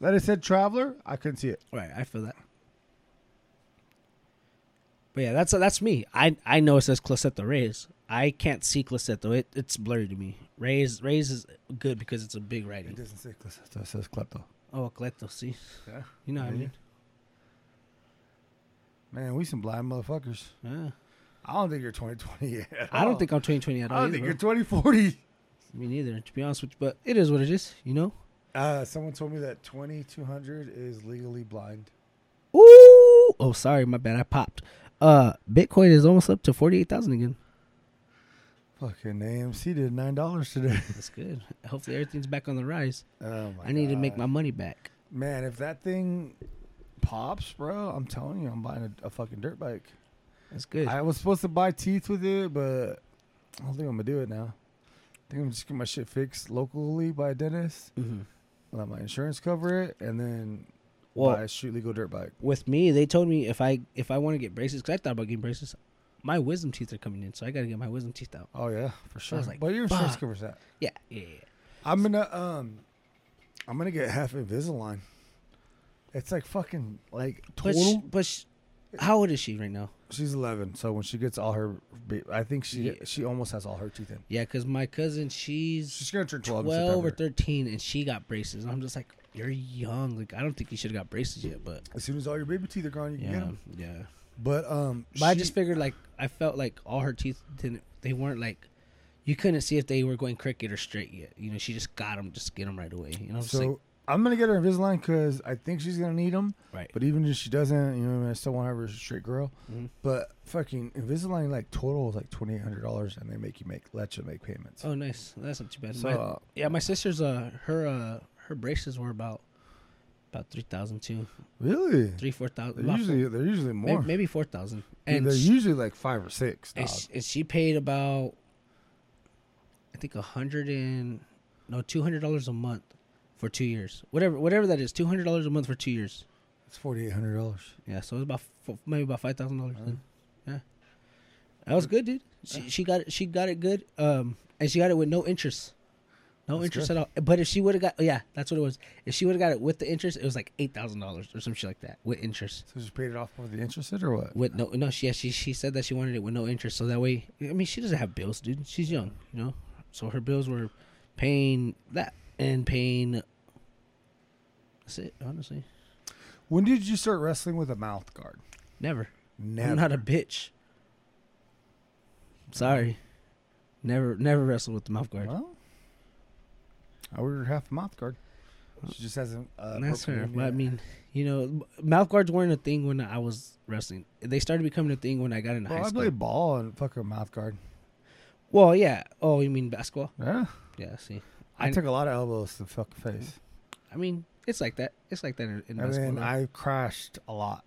that it said traveler, I couldn't see it. Right, I feel that. But yeah, that's that's me. I I know it says Claseto Reyes. I can't see Claseto. It it's blurry to me. Ray's Reyes is good because it's a big It writing. doesn't say Clesto, it says klepto. Oh, Cleto, see, Yeah. you know what I mean? Man, we some blind motherfuckers. Yeah. I don't think you're 2020 yet. I don't think I'm 2020 at I all. don't Either, think you're 2040. Me neither, to be honest with you. But it is what it is, you know. Uh, someone told me that 2200 is legally blind. Ooh! Oh, sorry, my bad. I popped. Uh, Bitcoin is almost up to forty eight thousand again. Fucking AMC did nine dollars today. That's good. Hopefully everything's back on the rise. Oh my I need to make my money back. man. If that thing pops, bro, I'm telling you, I'm buying a, a fucking dirt bike. That's good. I was supposed to buy teeth with it, but I don't think I'm gonna do it now. I think I'm just get my shit fixed locally by a dentist. mm-hmm. Let my insurance cover it, and then Well, buy a street legal dirt bike. with me, they told me if I if I want to get braces, because I thought about getting braces, my wisdom teeth are coming in, so I got to get my wisdom teeth out. Oh yeah, for sure. was like, but your insurance fuck. covers that. Yeah, yeah, yeah. I'm gonna um, I'm gonna get half Invisalign. It's like fucking like But, total. but sh- how old is she right now? She's 11, so when she gets all her, ba- I think she Yeah. she almost has all her teeth in. Yeah, because my cousin, she's She's gonna turn 12. in twelve or September. thirteen, and she got braces. And I'm just like, you're young. Like I don't think you should have got braces yet, but As soon as all your baby teeth are gone, you can get yeah. But um, But I just figured like I felt like all her teeth didn't. They weren't like. You couldn't see if they were going crooked or straight yet. You know, she just got them, just get them right away. You know, so like, I'm gonna get her Invisalign because I think she's gonna need them. right. But even if she doesn't, you know, I still want to have her a straight girl. Mhm. But fucking Invisalign, like total is like twenty eight hundred dollars, and they make you make let you make payments. Oh, nice. That's not too bad. so My- uh, yeah, my sister's uh her uh her braces were about about three thousand two, really, three four thousand. they're usually they're usually more. maybe, maybe four thousand, and they're she, usually like five or six. and she, and she paid about I think a hundred and no two hundred dollars a month for two years. Whatever whatever that is, two hundred dollars a month for two years. It's forty eight hundred dollars. Yeah, so it's about maybe about five thousand dollars. Then, yeah, that was good, dude. She she got it. She got it good. Um, and she got it with no interest. No That's interest good. at all. But if she would have got, yeah, that's what it was. If she would have got it with the interest, it was like eight thousand dollars or some shit like that with interest. So she paid it off with the interested or what? With no, no, she yeah, she she said that she wanted it with no interest, so that way, I mean, she doesn't have bills, dude. She's young, you know. So her bills were paying that and paying. That's it, honestly. When did you start wrestling with a mouth guard? Never. Never. I'm not a bitch. Sorry. Never, never wrestled with the mouth guard. Well, I ordered half a mouth guard. She just hasn't. Uh, That's fair. But I mean, you know, mouth guards weren't a thing when I was wrestling. They started becoming a thing when I got into Bro, high I school. played ball and fuck a mouth guard. Well, yeah. Oh, you mean basketball? Yeah, Yeah. See, I, I- took a lot of elbows to the fucking face. I mean, it's like that. It's like that in, in And basketball. right? I crashed a lot.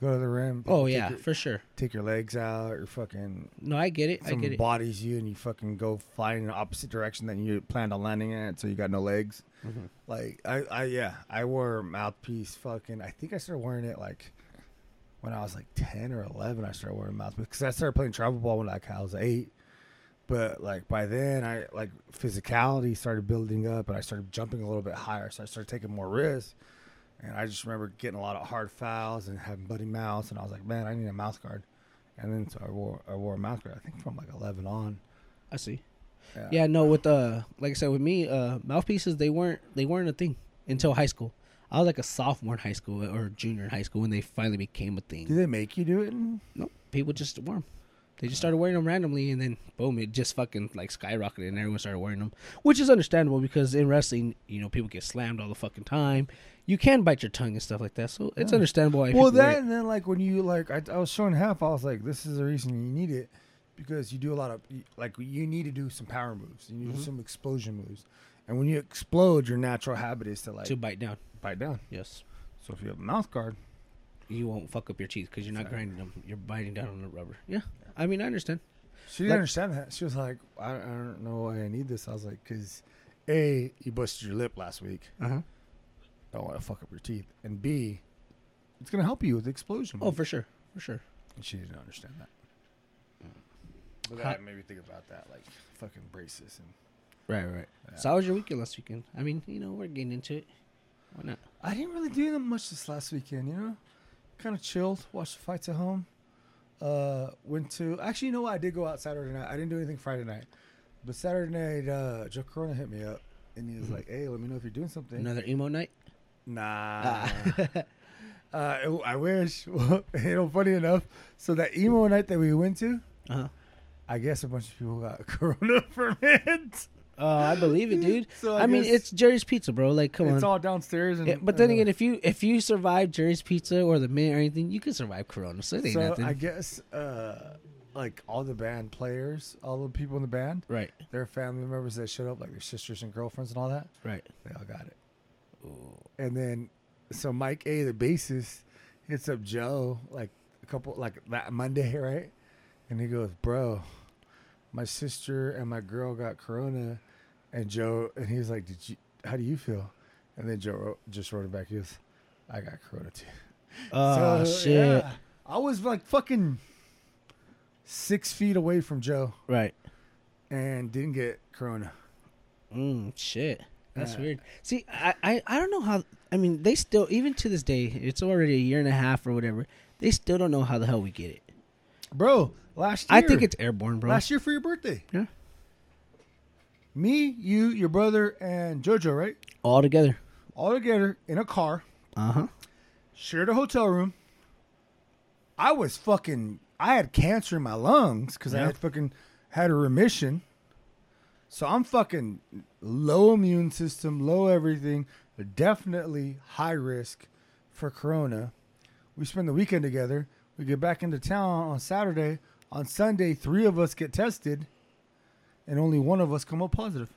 Go to the rim. oh yeah, your, for sure. take your legs out, or fucking No, I get it. I get it. bodies you, and you fucking go flying in the opposite direction than you planned on landing in, so you got no legs. Mhm. Like I, I yeah, I wore a mouthpiece. Fucking, I think I started wearing it like when I was like ten or eleven. I started wearing mouthpiece because I started playing travel ball when like I was eight. But like by then, I like physicality started building up, and I started jumping a little bit higher. So I started taking more risks. And I just remember getting a lot of hard fouls and having bloody mouths, and I was like, man, I need a mouth guard. And then so I wore I wore a mouth guard. I think from like eleven on. I see. Yeah, no, with uh, like I said, with me, uh, mouthpieces they weren't they weren't a thing until high school. I was like a sophomore in high school or junior in high school when they finally became a thing. Do they make you do it? No, people just wore them. They just started wearing them randomly, and then boom, it just fucking like skyrocketed, and everyone started wearing them, which is understandable because in wrestling, you know, people get slammed all the fucking time. You can bite your tongue and stuff like that, so it's Yeah. understandable. Well, that and then like when you like I, I was showing half, I was like, this is the reason you need it because you do a lot of like you need to do some power moves, you need Mhm. some explosion moves, and when you explode, your natural habit is to like to bite down. bite down. Yes, So if you have a mouth guard, you won't fuck up your teeth because you're not Exactly. grinding them. You're biting down on the rubber. Yeah, I mean, I understand. she didn't Like- understand that. She was like, I, I don't know why I need this. I was like, because a you busted your lip last week. Uh huh. Don't want to fuck up your teeth, and b it's gonna help you with the explosion. Oh, for sure, for sure. And she didn't understand that. But How- that made me think about that, like fucking braces and. Right, right. Yeah. So how was your weekend last weekend? I mean, you know, we're getting into it. Why not? I didn't really do that much this last weekend, you know. Kind of chilled, watched the fights at home. Uh, went to actually, you know what? I did go out Saturday night. I didn't do anything Friday night, but Saturday night, uh, Joe Corona hit me up and he was Mhm. like, "Hey, let me know if you're doing something." Another emo night? Nah. Ah. uh, I wish. you know, funny enough, so that emo night that we went to, uh-huh. I guess a bunch of people got Corona from it. Oh, I believe it, dude. So I, mean, guess it's Jerry's Pizza, bro. Like, come it's on. It's all downstairs. And Yeah, but then uh, again, if you if you survive Jerry's Pizza or the Mint or anything, you can survive Corona. So it ain't so nothing. I guess uh, like all the band players, all the people in the band, right, their family members that showed up, like their sisters and girlfriends and all that, right. they all got it. And then, so Mike A, the bassist, hits up Joe like a couple, like that Monday, right? And he goes, "Bro, my sister and my girl got Corona," and Joe, and he was like, "Did you? How do you feel?" And then Joe wrote, just wrote it back. He goes, "I got Corona too." Oh So, shit! yeah. I was like fucking six feet away from Joe Right. and didn't get Corona. Mm, shit. That's Yeah. weird. See, I, I I don't know how. I mean, they still even to this day, it's already a year and a half or whatever. They still don't know how the hell we get it. Bro, last year. I think it's airborne, bro. last year for your birthday. Yeah. Me, you, your brother, and JoJo, right? All together. All together in a car, Uh huh. shared a hotel room. I was fucking. I had cancer in my lungs because I had fucking had a remission. So I'm fucking low immune system, low everything, definitely high risk for corona. We spend the weekend together. We get back into town on Saturday. On Sunday, three of us get tested, and only one of us come up positive.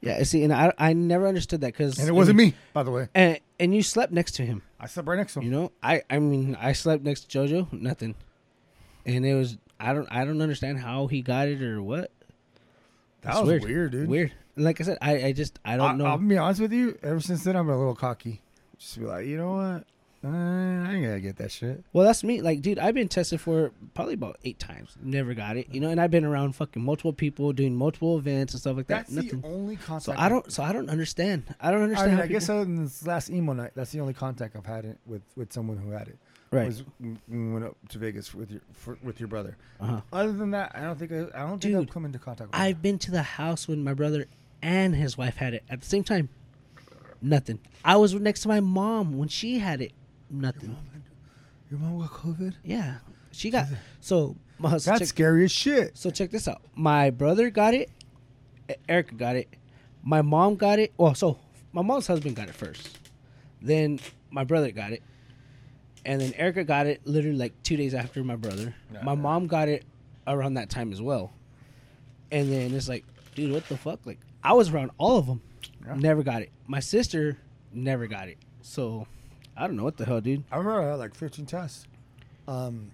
Yeah. See, and I I never understood that because And it wasn't me, by the way. And and you slept next to him. I slept right next to him. You know, I I mean, I slept next to JoJo, nothing, and it was I don't I don't understand how he got it or what. That It's was weird. weird, dude. Weird. And like I said, I I just I I don't know. I'll be honest with you. Ever since then, I'm a little cocky. Just be like, you know what? Uh, I ain't gonna get that shit. Well, that's me. Like, dude, I've been tested for probably about eight times. Never got it. You know, and I've been around fucking multiple people doing multiple events and stuff like that. That's Nothing. the only contact. So I don't. So I don't understand. I don't I understand. mean, how I guess other than this last emo night, that's the only contact I've had it with with someone who had it. Right. Was when we went up to Vegas with your for, with your brother. Uh-huh. Other than that, I don't think I, I don't think I've come into contact. with I've been to the house when my brother and his wife had it at the same time. Nothing. I was next to my mom when she had it. Nothing. Your mom got COVID. Yeah, she got. So, my, so That's check, scary as shit. so check this out. My brother got it. Erica got it. My mom got it. Well, so my mom's husband got it first. Then my brother got it, and then Erica got it literally like two days after my brother. Yeah. My mom got it around that time as well. And then it's like, dude, what the fuck? Like, I was around all of them. Yeah. Never got it. My sister never got it. So, I don't know what the hell, dude. I remember I had like 15 tests. Um.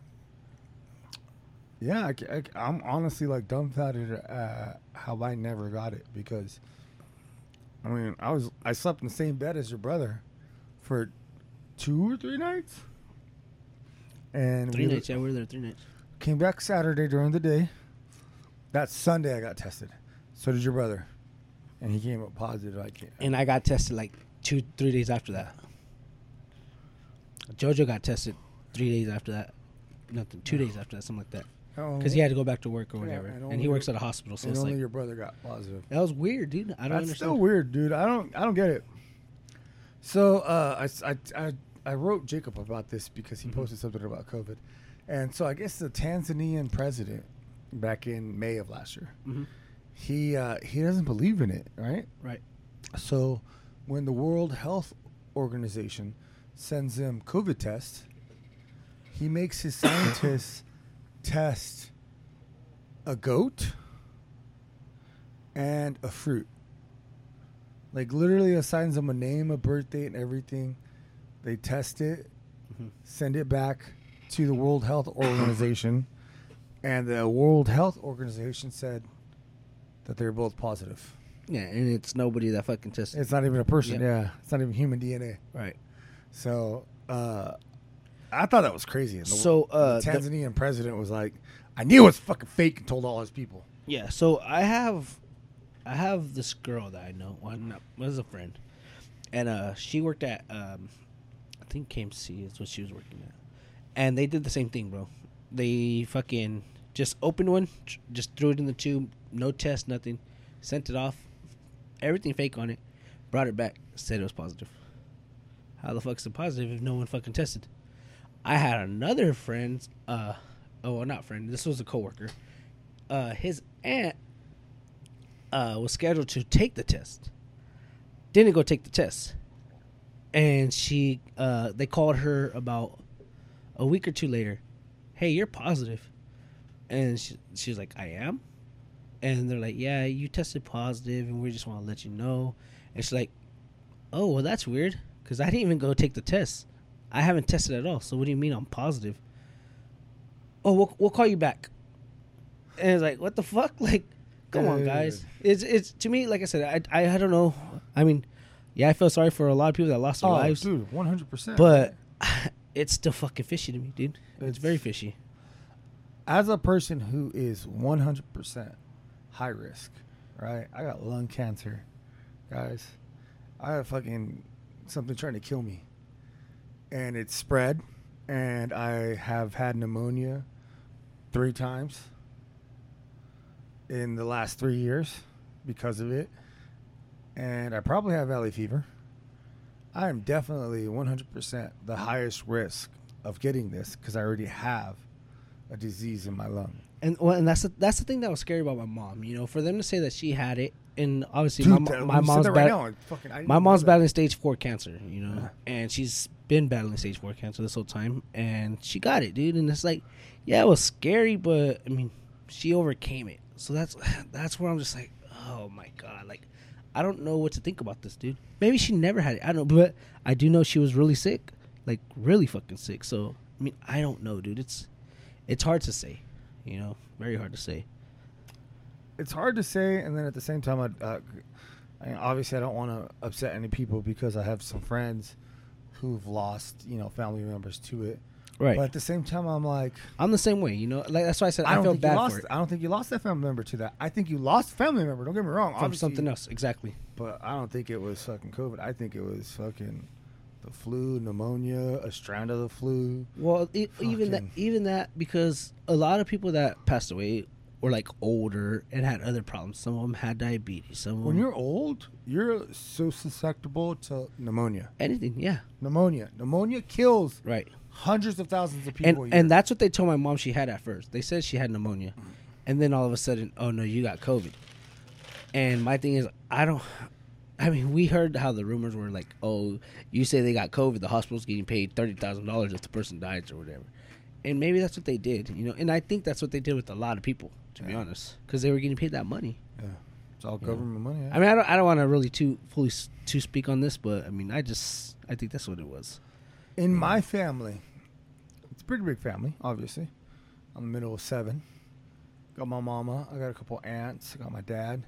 Yeah, I, am honestly like dumbfounded at how I never got it because, I mean, I was I slept in the same bed as your brother for two or three nights, and Three we nights. Yeah, we were there three nights. came back Saturday during the day. That Sunday I got tested. So did your brother, and he came up positive. I can't. And I got tested like two, three days after that. Jojo got tested three days after that. Nothing. Two days after that, something like that. Because he had to go back to work or Yeah, whatever. and and, he works at a hospital, so and it's only like your brother got positive. that was weird, dude. I don't That's understand. still weird, dude. I don't I don't get it. So uh, I, I, I, I wrote Jacob about this because he Mhm. posted something about COVID, and so I guess the Tanzanian president back in May of last year, Mhm. he uh, he doesn't believe in it, right? Right. So when the World Health Organization sends him COVID tests, he makes his scientists test a goat and a fruit. Like literally assigns them a name, a birthday, and everything. They test it, Mhm. send it back to the World Health Organization, and the World Health Organization said that they're both positive. Yeah, and it's nobody that fucking tested. It's not even a person. Yep. Yeah, it's not even human DNA. right. So uh, I thought that was crazy. And the, So, uh, the the- Tanzanian president was like, "I knew it was fucking fake," and told all his people. Yeah, so I have, I have this girl that I know. Well, not, was a friend, and uh, she worked at, um, think KMC is what she was working at, and they did the same thing, bro. They fucking just opened one, just threw it in the tube, no test, nothing, sent it off, everything fake on it, brought it back, said it was positive. How the fuck's it positive if no one fucking tested? I had another friend, uh, oh, well, not friend. This was a coworker uh, his aunt uh, was scheduled to take the test. Didn't go take the test, and she uh, they called her about a week or two later. Hey, you're positive, and she, she was like, I am, and they're like, Yeah, you tested positive, and we just want to let you know. And she's like, Oh, well, that's weird, because I didn't even go take the test. I haven't tested at all. So what do you mean I'm positive? Oh, we'll we'll call you back. And it's like, what the fuck? Like, come on, guys. It's it's to me, like I said, I, I I don't know. I mean, yeah, I feel sorry for a lot of people that lost their oh, lives, Oh, dude, one hundred percent. but it's still fucking fishy to me, dude. It's, It's- very fishy. as a person who is one hundred percent high risk, right? I got lung cancer, guys. I have fucking something trying to kill me, and it's spread, and I have had pneumonia three times in the last three years because of it, and I probably have valley fever. I am definitely 100% the highest risk of getting this because I already have a disease in my lung. And well, and that's the, that's the thing that was scary about my mom. You know, for them to say that she had it, and obviously Dude, my, that- mo- when my mom's right fucking- my mom's battling stage four cancer. You know, Yeah. and she's been battling stage four cancer this whole time, and she got it, dude. And it's like, yeah, it was scary, but I mean, she overcame it. So that's that's where I'm just like, oh my god, like I don't know what to think about this, dude. Maybe she never had it. I don't know, but I do know she was really sick, like really fucking sick. So I mean, I don't know, dude. It's it's hard to say, you know, very hard to say. it's hard to say, and then at the same time, I, uh, I mean, obviously I don't want to upset any people because I have some friends who've lost you know family members to it. Right. But at the same time, I'm like, I'm the same way. You know, like that's why I said I, I don't feel think you bad lost. for it I don't think you lost that family member to that. I think you lost a family member. Don't get me wrong. from something else. Exactly. But I don't think it was fucking COVID. I think it was fucking the flu, pneumonia, a strand of the flu. Well, e even that, even that, because a lot of people that passed away were like older and had other problems. Some of them had diabetes. Some When them you're old, you're so susceptible to pneumonia. anything. Yeah, Pneumonia. Pneumonia kills right. Hundreds of thousands of people. a And year. and that's what they told my mom she had at first. They said she had pneumonia, and then all of a sudden, oh no, you got COVID. And my thing is, I don't. I mean, we heard how the rumors were like, oh, you say they got COVID, the hospital's getting paid thirty thousand dollars if the person dies or whatever. And maybe that's what they did, you know. And I think that's what they did with a lot of people, to be honest, because they were getting paid that money. yeah. it's all Yeah. government money. I mean, I don't, I don't want to really too fully to speak on this, but I mean, I just, I think that's what it was. In my family, it's a pretty big family, obviously. I'm the middle of seven. Got my mama. I got a couple aunts. I got my dad.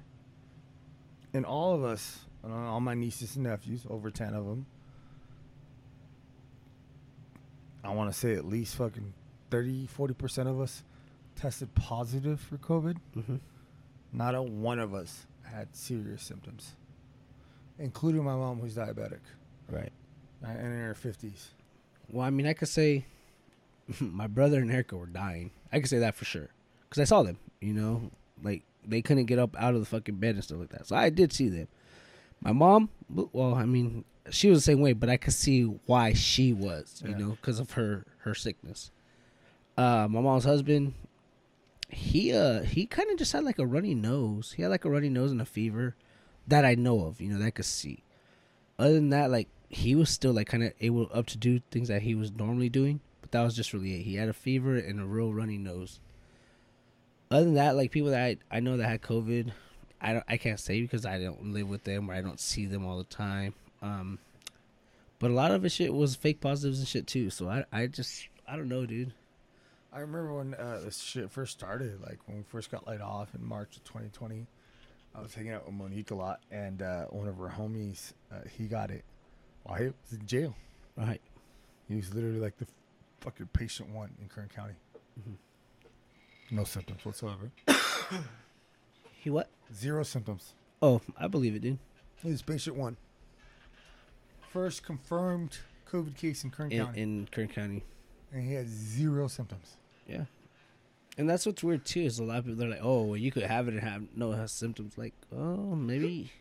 And all of us, all my nieces and nephews, over 10 of them, I want to say at least fucking 30, 40% of us tested positive for COVID. Mm-hmm. Not a one of us had serious symptoms, including my mom, who's diabetic Right. and in her 50s. Well, I mean, I could say my brother and Erica were dying. I could say that for sure because I saw them. You know, like they couldn't get up out of the fucking bed and stuff like that. So I did see them. My mom, well, I mean, she was the same way, but I could see why she was. You Yeah. know, because of her her sickness. Uh, my mom's husband, he uh he kind of just had like a runny nose. He had like a runny nose and a fever that I know of. You know, that I could see. Other than that, like he was still like kind of able up to do things that he was normally doing, but that was just really it. He had a fever and a real runny nose. Other than that, like people that I, I know that had COVID, I don't I can't say because I don't live with them or I don't see them all the time. Um, but a lot of it shit was fake positives and shit too. So I I just I don't know, dude. I remember when uh, this shit first started, like when we first got laid off in March of 2020. I was hanging out with Monique a lot, and uh, one of her homies, uh, he got it while he was in jail. Right. He was literally like the fucking patient one in Kern County. Mm-hmm. No symptoms whatsoever. He what? Zero symptoms. Oh, I believe it, dude. He was patient one. First confirmed COVID case in Kern In, County, in Kern County. and he had zero symptoms. Yeah. And that's what's weird too is a lot of people they're like, oh, well, you could have it and have no symptoms. Like, oh, maybe,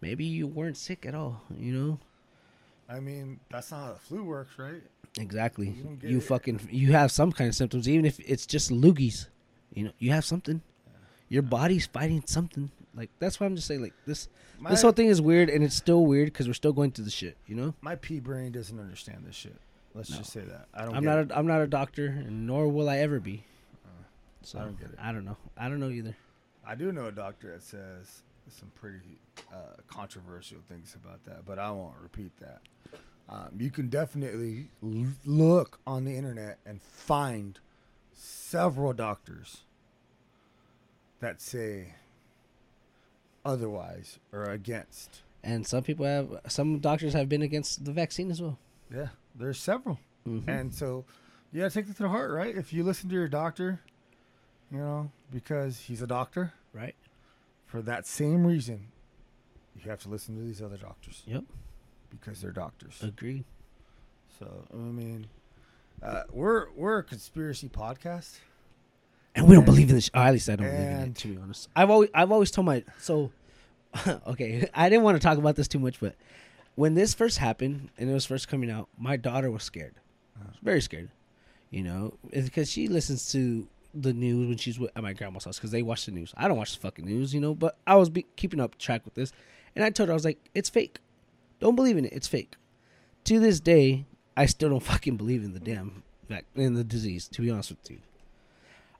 maybe you weren't sick at all. You know? I mean, that's not how the flu works, right? Exactly. You You fucking you have some kind of symptoms, even if it's just loogies. You know, you have something. Your body's fighting something. Like that's why I'm just saying, like this My, this whole thing is weird, and it's still weird because we're still going through the shit. You know, my pea brain doesn't understand this shit. Let's No. just say that. I don't. I'm get not it. a, I'm not a doctor, and nor will I ever be. Uh, so I don't get it. I don't know. I don't know either. I do know a doctor that says some pretty uh, controversial things about that, but I won't repeat that. Um, you can definitely l- look on the internet and find several doctors that say otherwise or against. And some people have some doctors have been against the vaccine as well. Yeah, there's several. Mhm. And so you gotta take that to the heart, right? If you listen to your doctor, you know, because he's a doctor, right? For that same reason, you have to listen to these other doctors Yep. because they're doctors. Agreed. So I mean, uh, we're we're a conspiracy podcast. And we don't believe in this. Or at least I don't believe in it. To be honest, I've always I've always told my so. okay, I didn't want to talk about this too much, but when this first happened and it was first coming out, my daughter was scared. Uh-huh. Very scared. You know, because she listens to the news when she's with, at my grandma's house because they watch the news. I don't watch the fucking news, you know. But I was be, keeping up track with this, and I told her I was like, "It's fake. Don't believe in it. It's fake." To this day, I still don't fucking believe in the damn vac- in the disease. To be honest with you,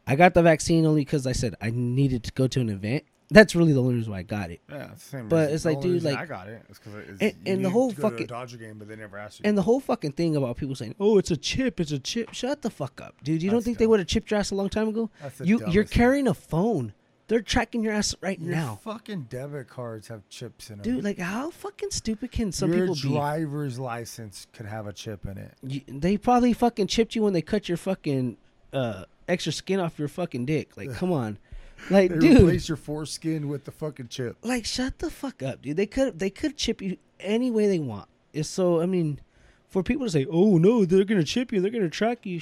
I got the vaccine only because I said I needed to go to an event. That's really the only reason why I got it. Yeah, it's the same. But reason- it's like, dude, like- I got it. It's 'cause it's, And- the whole to go to a fucking- Dodger game, but they never asked you. And the whole fucking thing about people saying, "Oh, it's a chip, it's a chip." Shut the fuck up, dude. You don't That's think they would have chipped your ass a long time ago? That's the You you're thing. carrying a phone. They're tracking your ass right Your now, fucking debit cards have chips in them. dude. Like, how fucking stupid can some Your people be? Your driver's license could have a chip in it. You, they probably fucking chipped you when they cut your fucking uh, extra skin off your fucking dick. Like, come on, like, They dude. replace your foreskin with the fucking chip. like shut the fuck up, dude. They could they could chip you any way they want. It's so I mean, for people to say, "Oh no, they're gonna chip you, they're gonna track you,"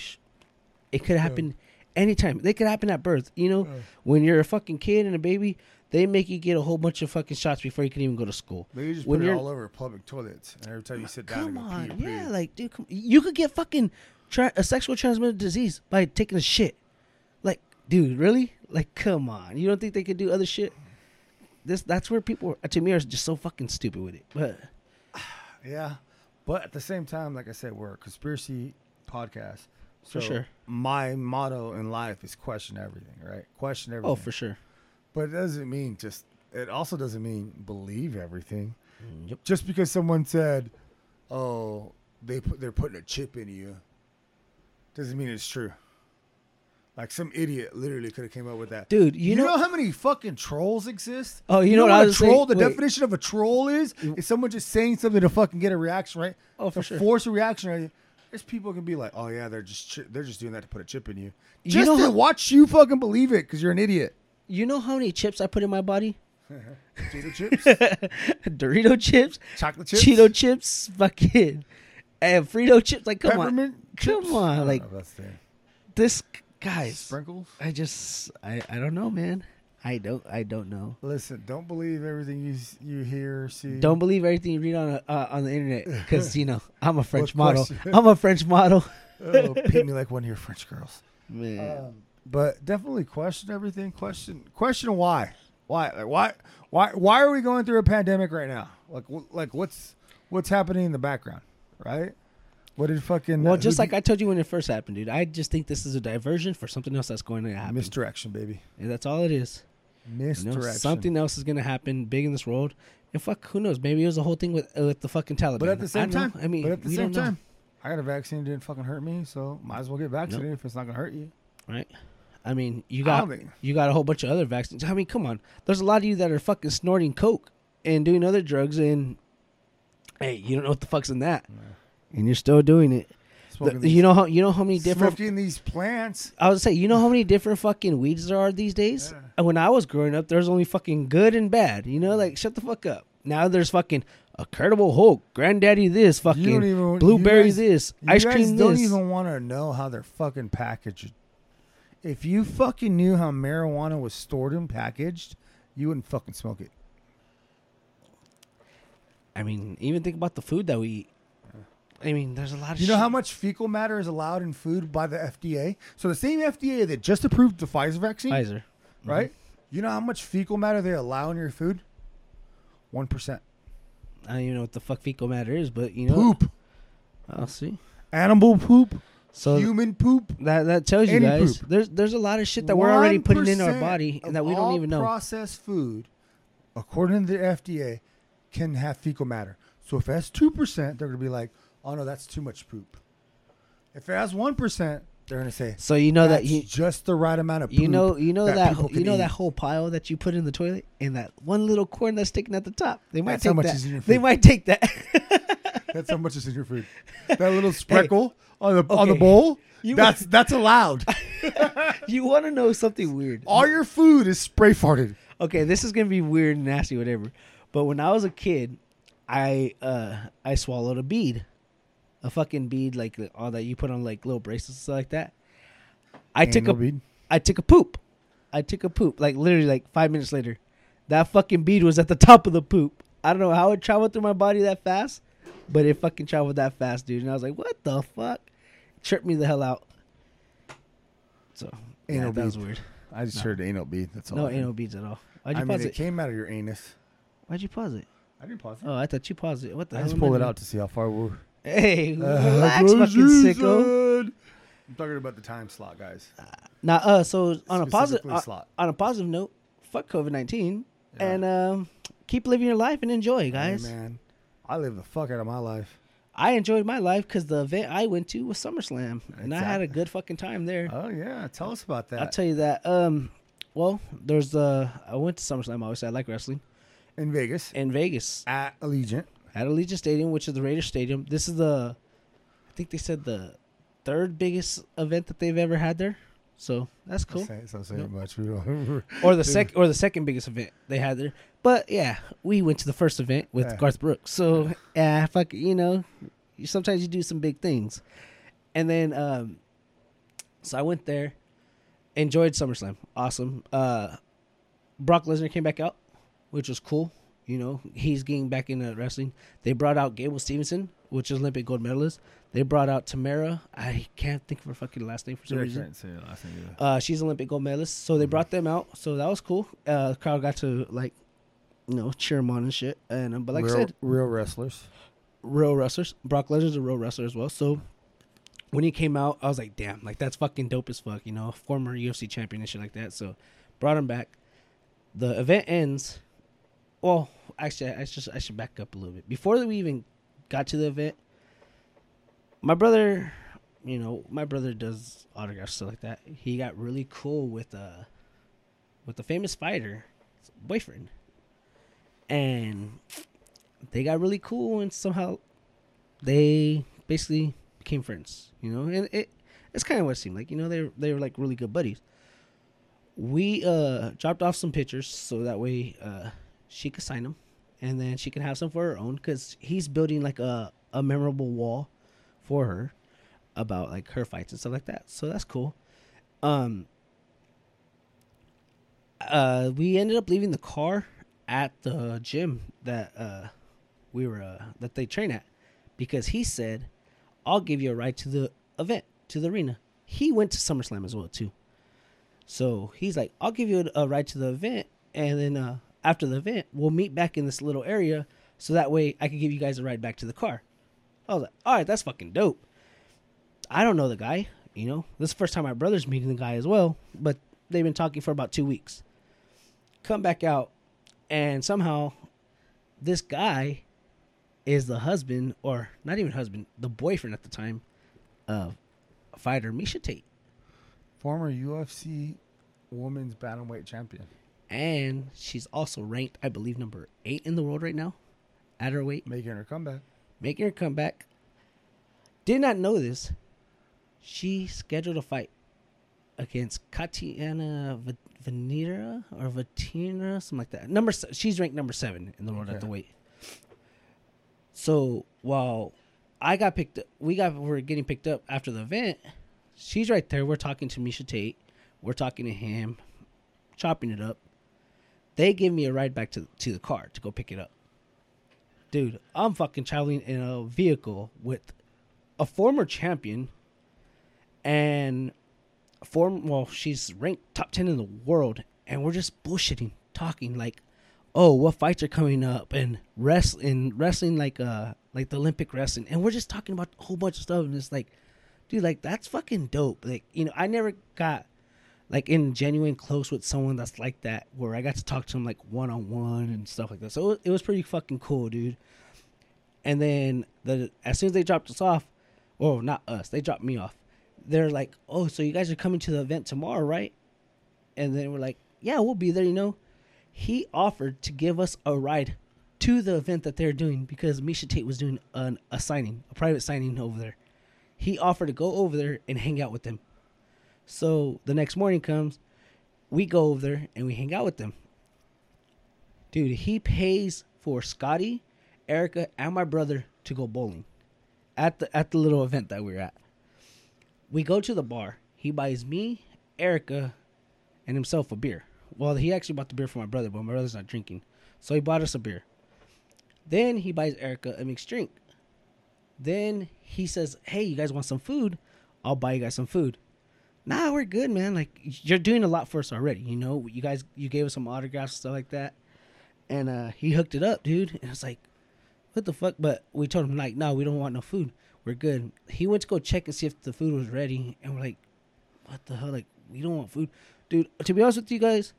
it could happen anytime. They could happen at birth. You know, Yeah. when you're a fucking kid and a baby, they make you get a whole bunch of fucking shots before you can even go to school. Maybe just When put it you're- all over public toilets, and every time you sit down, Come on, pee, yeah, pee. like dude, come, you could get fucking tra- a sexual transmitted disease by taking a shit. Like, dude, really? Like, come on. You don't think they could do other shit? This that's where people to me are just so fucking stupid with it. But Yeah, but at the same time, like I said, we're a conspiracy podcast. For sure. My motto in life is question everything, right? Question oh, everything. oh, for sure. But it doesn't mean just. It also doesn't mean believe everything. Mm, yep. Just because someone said, "Oh, they put they're putting a chip in you," doesn't mean it's true. Like some idiot literally could have came up with that. Dude, you, You, know, know, how many fucking trolls exist? Oh, you know what I a was troll? saying? the Wait. definition of a troll is is someone just saying something to fucking get a reaction, right? Oh, for to sure. Force a reaction. Right? There's people can be like, oh yeah, they're just chi- they're just doing that to put a chip in you, You just know to how- watch you fucking believe it because you're an idiot. you know how many chips I put in my body? Cheeto chips, Dorito chips, chocolate chips, Cheeto chips, fucking, and Frito chips. Like, come peppermint on, chips. come on, like know this, guys. sprinkles. I just, I, I don't know, man. I don't, I don't know. Listen, don't believe everything you s- you hear see. Don't believe everything you read on uh, on the internet because you know I'm a French What model. I'm a French model. oh, paint me like one of your French girls. Man, Um, but definitely question everything. Question question why? Why? Like why? Why? Why are we going through a pandemic right now? Like wh- like what's what's happening in the background? Right? What did fucking well, who just like I told you when it first happened, dude. I just think this is a diversion for something else that's going to happen. misdirection, baby. And that's all it is. You Misdirection. know, something else is gonna happen big in this world. And fuck, who knows? Maybe it was the whole thing with uh, with the fucking Taliban. But at the I same know. time, I mean, but at the same don't know, time, I got a vaccine. Didn't fucking hurt me, so might as well get vaccinated if it's not gonna hurt you. right? I mean, you got you got a whole bunch of other vaccines. I mean, come on. There's a lot of you that are fucking snorting coke and doing other drugs, and hey, you don't know what the fuck's in that, and you're still doing it. The- Smoking these, you know how you know how many different. smoking these plants. I was say, you know how many different fucking weeds there are these days. Yeah. And when I was growing up, there's only fucking good and bad. You know, like shut the fuck up. Now there's fucking a Credible Hulk, Granddaddy this, fucking You don't even blueberry you guys, this, you ice guys cream don't this. even want to know how they're fucking packaged. If you fucking knew how marijuana was stored and packaged, you wouldn't fucking smoke it. I mean, even think about the food that we eat. I mean, there's a lot of. You know shit. how much fecal matter is allowed in food by the FDA? So the same FDA that just approved the Pfizer vaccine, Pfizer, mm-hmm. right? You know how much fecal matter they allow in your food? One percent. I don't even know what the fuck fecal matter is, but you know, Poop, I'll see. animal poop, So human poop. that that tells you guys poop. there's there's a lot of shit that we're already putting in our body and that we don't even know. Processed food, according to the FDA, can have fecal matter. So if that's two percent, they're gonna be like, "Oh no, that's too much poop." If it has one percent, they're gonna say, So you know that "That's you just the right amount of poop." you know you know that, people whole- you know eat." that whole pile that you put in the toilet and that one little corn that's sticking at the top. They might That's how take much that. is in your They might take that. That's how much is in your food. That little speckle on the on the bowl. You- that's that's allowed. you want to know something weird? All your food is spray farted. okay, this is gonna be weird and nasty, whatever. But when I was a kid, I uh I swallowed a bead, a fucking bead like all that you put on like little bracelets stuff like that. I took a bead. I took a poop. I took a poop like literally like five minutes later. That fucking bead was at the top of the poop. I don't know how it traveled through my body that fast, but it fucking traveled that fast, dude. And I was like, what the fuck? Tripped me the hell out. So yeah, Anal that was weird. I just No. heard anal bead. That's all. No I anal beads at all. Why'd you I mean, it it? came out of your anus. Why'd you pause it? I didn't pause it. Oh, I thought you paused it. What the I hell? just am pulled it out to see how far we're. Hey, Uh, relax, fucking sicko. I'm talking about the time slot, guys. Now, uh, so on a positive, Specifically uh, slot. on a positive note, fuck COVID nineteen, Yeah. and um, keep living your life and enjoy, Hey, guys. man, I live the fuck out of my life. I enjoyed my life because the event I went to was SummerSlam, and I had a Exactly. good fucking time there. Oh yeah, tell us about that. I'll tell you that. Um, well, there's the I went to SummerSlam. Obviously, I like wrestling in Vegas in Vegas at Allegiant. At Allegiant Stadium, which is the Raiders Stadium. This is the, I think they said the third biggest event that they've ever had there. So that's cool. Say, so say Yep. much. We don't. Or the sec or the second biggest event they had there. But yeah, we went to the first event with Yeah. Garth Brooks. So yeah, fuck, you know, you, sometimes you do some big things. And then, um, so I went there, enjoyed SummerSlam, awesome. Uh, Brock Lesnar came back out, which was cool. You know, he's getting back into wrestling. They brought out Gable Stevenson, which is Olympic gold medalist. They brought out Tamara. I can't think of her fucking last name for some Yeah, I reason. can't say it last name either. Uh, she's Olympic gold medalist, so they Mm-hmm. brought them out. So that was cool. Uh, the crowd got to like, you know, cheer them on and shit. And um, but like real, I said, real wrestlers. real wrestlers. Brock Lesnar's a real wrestler as well. So when he came out, I was like, damn, like that's fucking dope as fuck. You know, former UFC champion and shit like that. So brought him back. The event ends. Well, actually, I should I should back up a little bit before we even got to the event. My brother, you know, my brother does autographs stuff like that. He got really cool with uh with a famous fighter boyfriend, and they got really cool and somehow they basically became friends. You know, and it it's kind of what it seemed like. You know, they they were like really good buddies. We uh dropped off some pictures so that way uh she could sign them, and then she can have some for her own because he's building like a a memorable wall for her about like her fights and stuff like that. So that's cool. Um. Uh, we ended up leaving the car at the gym that uh we were uh that they train at because he said, "I'll give you a ride to the event to the arena." He went to SummerSlam as well too. So he's like, "I'll give you a, a ride to the event, and then uh, after the event, we'll meet back in this little area, so that way I can give you guys a ride back to the car." I was like, "All right, that's fucking dope." I don't know the guy, you know. This is the first time my brother's meeting the guy as well, but they've been talking for about two weeks. Come back out, and somehow this guy is the husband, or not even husband, the boyfriend at the time of fighter Miesha Tate. Former UFC women's bantamweight champion. And she's also ranked, I believe, number eight in the world right now at her weight, Making her comeback. making her comeback. Did not know this. She scheduled a fight against Katiana V- Venera or Vatina, something like that. Number she's ranked number seven in the world at the weight. So while I got picked up, we got we're getting picked up after the event. She's right there. We're talking to Miesha Tate. We're talking to him, chopping it up. They give me a ride back to to the car to go pick it up. Dude, I'm fucking traveling in a vehicle with a former champion and form well she's ranked top 10 in the world and we're just bullshitting talking like oh what fights are coming up and wrestling wrestling like uh like the olympic wrestling and we're just talking about a whole bunch of stuff and it's like dude like that's fucking dope like you know i never got like in genuine close with someone that's like that where i got to talk to him like one-on-one and stuff like that. So it, was pretty fucking cool dude. And then the as soon as they dropped us off or not us they dropped me off they're like oh so you guys are coming to the event tomorrow right? And then we're like yeah we'll be there you know. He offered to give us a ride to the event that they're doing because miesha tate was doing an, a signing a private signing over there. He offered to go over there and hang out with them so the next morning comes we go over there and we hang out with them dude he pays for scotty erica and my brother to go bowling at the at the little event that we were at we go to the bar. He buys me, Erica, and himself a beer. Well, he actually bought the beer for my brother, but my brother's not drinking. So he bought us a beer. Then he buys Erica a mixed drink. Then he says, Hey, you guys want some food? I'll buy you guys some food. Nah, we're good, man. Like you're doing a lot for us already. You know, you guys you gave us some autographs and stuff like that. And uh he hooked it up, dude. And it's like, what the fuck? But we told him like, no, we don't want no food. We're good. He went to go check and see if the food was ready, and we're like, what the hell? Like, we don't want food, dude. To be honest with you guys,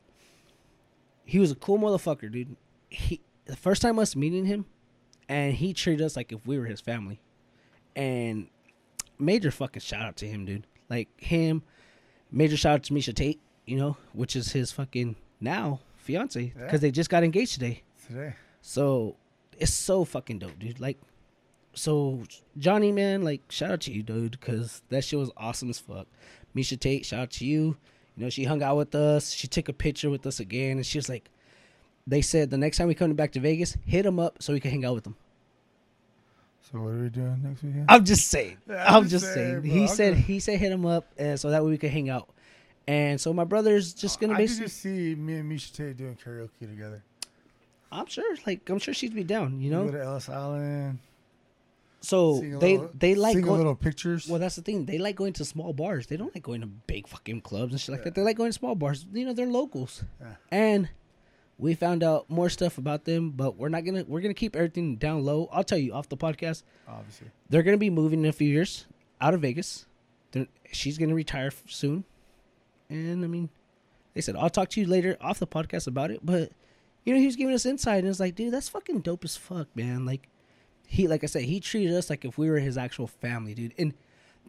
he was a cool motherfucker, dude. He the first time us meeting him, and he treated us like if we were his family, and major fucking shout out to him, dude. Like him, major shout out to Miesha Tate. you know, which is his fucking now fiance, Yeah. because they just got engaged today. Today. So it's so fucking dope, dude. Like, so Johnny, man, like, shout out to you, dude, because that shit was awesome as fuck. Miesha Tate, shout out to you. You know, she hung out with us. She took a picture with us again, and she was like, they said the next time we come back to Vegas, hit them up so we can hang out with them. So what are we doing next weekend? I'm just saying. Yeah, I'm, I'm just saying. saying. He said he said hit him up, and so that way we could hang out. And so my brother's just gonna I basically. just see me and Miesha Tate doing karaoke together. I'm sure, like I'm sure she'd be down. You know? Go to Ellis Island. So they little- they like going. little pictures. Well, that's the thing. They like going to small bars. They don't like going to big fucking clubs and shit like that. They like going to small bars. You know, they're locals. Yeah. And we found out more stuff about them, but we're not gonna we're gonna keep everything down low. I'll tell you off the podcast. Obviously. They're gonna be moving in a few years out of Vegas. They're, she's gonna retire soon, and I mean, they said I'll talk to you later off the podcast about it. But you know, he was giving us insight, and it's like, dude, that's fucking dope as fuck, man. Like he, like I said, he treated us like if we were his actual family, dude. And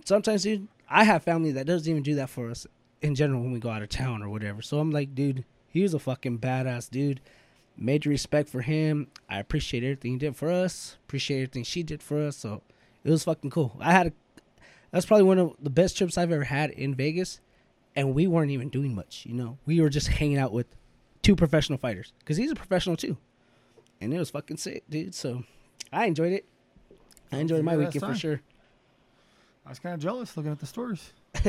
sometimes, dude, I have family that doesn't even do that for us in general when we go out of town or whatever. So I'm like, dude, he was a fucking badass dude. Major respect for him. I appreciate everything he did for us. Appreciate everything she did for us. So it was fucking cool. I had a, that's probably one of the best trips I've ever had in Vegas, and we weren't even doing much. You know, we were just hanging out with two professional fighters because he's a professional too, and it was fucking sick, dude. So I enjoyed it. I enjoyed my weekend for sure. I was kind of jealous looking at the stories.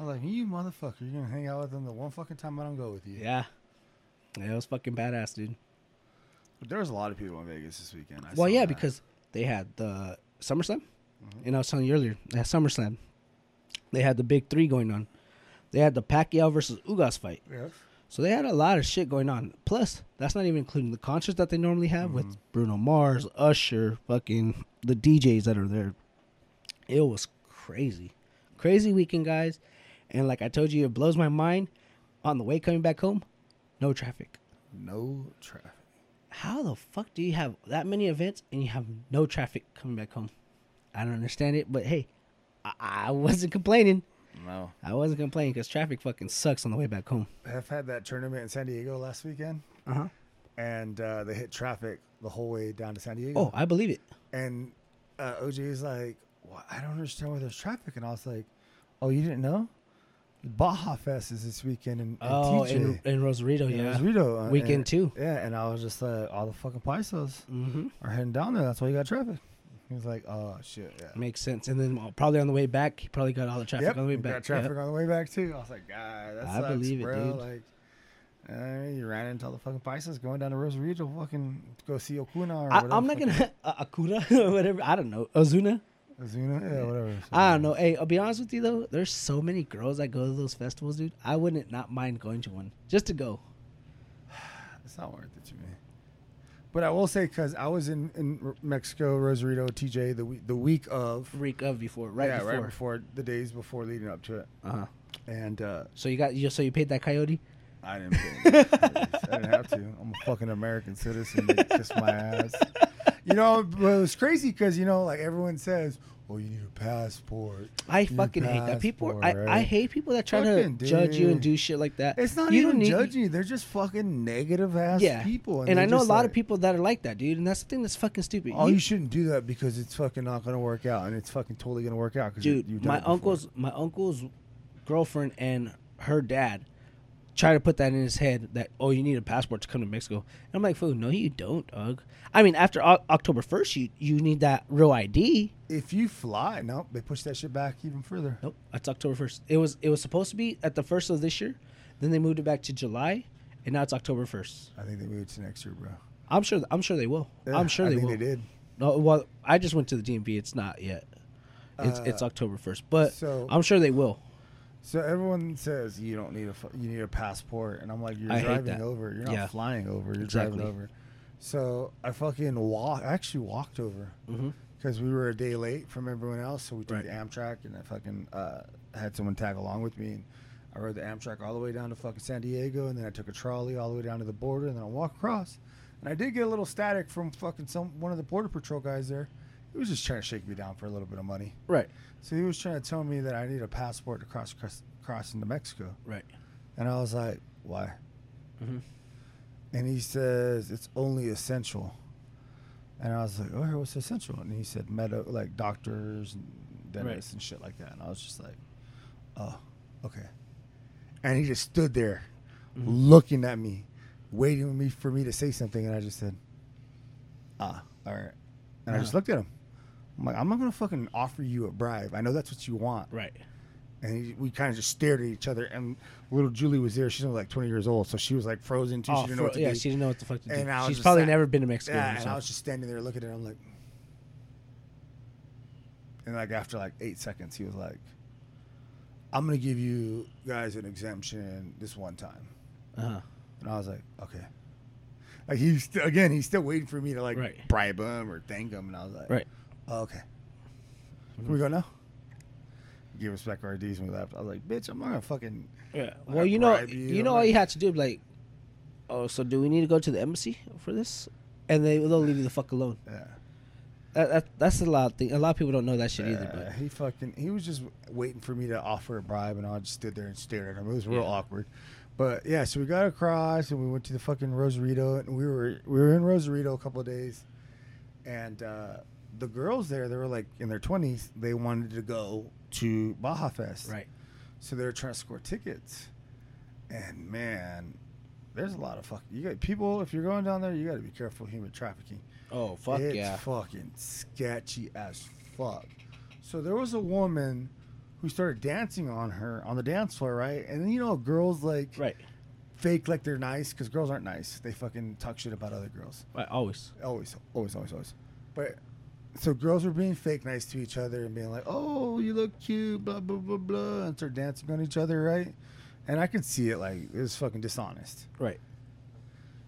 I was like, you motherfucker, you're going to hang out with them the one fucking time I don't go with you. Yeah, yeah, it was fucking badass, dude. But there was a lot of people in Vegas this weekend. I Well, yeah, that. because they had the SummerSlam, Mhm. and I was telling you earlier, they had SummerSlam. They had the big three going on. They had the Pacquiao versus Ugas fight. Yes. So they had a lot of shit going on. Plus, that's not even including the concerts that they normally have with Bruno Mars, Usher, fucking the DJs that are there. It was crazy. Crazy weekend, guys. And like I told you, it blows my mind. On the way coming back home, no traffic. no traffic. How the fuck do you have that many events and you have no traffic coming back home? I don't understand it, but hey, I, I wasn't complaining. No. I wasn't complaining because traffic fucking sucks on the way back home. I've had that tournament in San Diego last weekend, Uh huh. and uh, they hit traffic the whole way down to San Diego. Oh, I believe it. And uh, OJ is like, well, I don't understand why there's traffic. And I was like, oh, you didn't know? Baja Fest is this weekend in, in Oh, TJ. in, in Rosarito, in yeah. Rosarito, uh, Weekend and- too. Yeah, and I was just like, all the fucking Paisos Mm-hmm. are heading down there. That's why you got traffic. He was like, oh, shit, yeah. Makes sense. And then uh, probably on the way back, he probably got all the traffic Yep, on the way back. Got traffic on the way back too. I was like, God, that I sucks, believe it, bro. dude. Like, uh, you ran into all the fucking Paisos going down to Rosarito, fucking go see Okuna or I, whatever. I'm not gonna uh, Akura or whatever. I don't know Ozuna. Azuna, yeah, whatever. I don't know. Hey, I'll be honest with you though. There's so many girls that go to those festivals, dude. I wouldn't not mind going to one just to go. It's not worth it to me. But I will say, because I was in, in Mexico, Rosarito, TJ, the week, the week of. Week of before, right yeah, before. right before the days before leading up to it. Uh huh. And uh, So you got you. So you paid that coyote. I didn't pay. I didn't have to. I'm a fucking American citizen. They kiss my ass. You know, but it was crazy because, you know, like everyone says, oh, you need a passport. I You fucking hate that. People, I, passport, I right? hate people that try Fucking to judge you and do shit like that. It's not you even don't need- judging you. They're just fucking negative ass Yeah, people. And, I know a lot like, of people that are like that, dude. And that's the thing that's fucking stupid. Oh, You- you shouldn't do that because it's fucking not gonna work out, and it's fucking totally gonna work out. Cause dude you've my uncle's my uncle's girlfriend and her dad try to put that in his head that oh you need a passport to come to mexico. And i'm like fool no you don't dog i mean after o- october 1st you you need that real id If you fly, no, they push that shit back even further. nope that's october 1st it was it was supposed to be at the first of this year then they moved it back to july and now it's october 1st I think they moved it to next year, bro. i'm sure i'm sure they will. Yeah, i'm sure I they think will. They did. no well i just went to the dmv it's not yet. It's, Uh, it's october 1st but so- i'm sure they will So everyone says you don't need a you need a passport, and I'm like, you're I driving over. You're not Yeah. flying over. You're Exactly. driving over. So I fucking walk. I actually walked over because we were a day late from everyone else. So we took Right. the Amtrak, and I fucking uh, had someone tag along with me. And I rode the Amtrak all the way down to fucking San Diego, and then I took a trolley all the way down to the border, and then I walked across. And I did get a little static from fucking some one of the border patrol guys there. He was just trying to shake me down for a little bit of money. right So he was trying to tell me that I need a passport to cross cross, cross into Mexico. right And I was like, why? Mhm. And he says it's only essential. And I was like, oh, what's essential? And he said, medo, like doctors and dentists and shit like that. And I was just like, oh, okay. And he just stood there Mhm. looking at me, waiting for me for me to say something. And I just said, ah, all right. And I just Uh-huh. looked at him. I'm like, I'm not going to fucking offer you a bribe. I know that's what you want. Right. And he, we kind of just stared at each other. And little Julie was there. She's only like 20 years old. So she was like frozen too. Oh, she didn't know what to yeah, do. she didn't know what the fuck to do. And I was She's just probably sat- never been to Mexico. Yeah, and I herself. was just standing there looking at her. I'm like, and like after like eight seconds, he was like, "I'm gonna give you guys an exemption this one time," uh-huh. and I was like, "Okay." Like he's st- again, he's still waiting for me to like Right. bribe him or thank him, and I was like, Right. Oh, okay." Can we go now? Give us back our IDs and we left. I was like, "Bitch, I'm not gonna fucking." Yeah. Like Well, you know, bribe you, you, know, all like- you had to do, like, oh, so do we need to go to the embassy for this? And they they'll leave you the fuck alone. Yeah. That, that that's a lot of thing. A lot of people don't know that shit either. But he fucking he was just waiting for me to offer a bribe, and I just stood there and stared at him. It was real Yeah. awkward. But yeah, so we got across and we went to the fucking Rosarito, and we were we were in Rosarito a couple of days, and uh, the girls there, they were like in their twenties. They wanted to go to Baja Fest, right. So they were trying to score tickets, and man, there's a lot of fuck. You got people. If you're going down there, you got to be careful human trafficking. Oh fuck it's yeah. fucking sketchy as fuck. So there was a woman who started dancing on her on the dance floor, right? And then you know, girls like Right. fake like they're nice because girls aren't nice. They fucking talk shit about other girls. Right. Always. Always, always, always, always. But so girls were being fake nice to each other and being like, "Oh, you look cute," blah blah blah blah, and start dancing on each other, right? And I could see it like it was fucking dishonest. Right.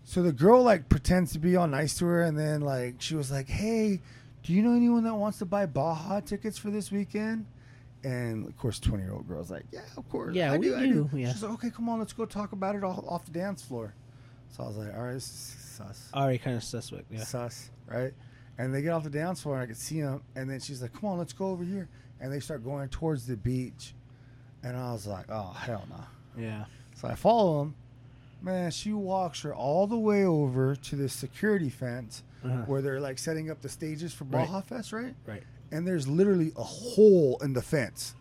So the girl like pretends to be all nice to her, and then like she was like, "Hey, do you know anyone that wants to buy Baja tickets for this weekend?" And of course, twenty year old girl's like, "Yeah, of course, Yeah, I we do, I do." do, yeah. She's like, "Okay, come on, let's go talk about it off, off the dance floor." So I was like, "All right, this is sus, Already kind of suspect. Yeah. sus, right?" And they get off the dance floor, and I could see them, and then she's like, "Come on, let's go over here," and they start going towards the beach, and I was like, "Oh hell no!" Yeah. So I follow them. Man, she walks her all the way over to this security fence Uh-huh. where they're like setting up the stages for Right. Baja Fest, right? Right. And there's literally a hole in the fence.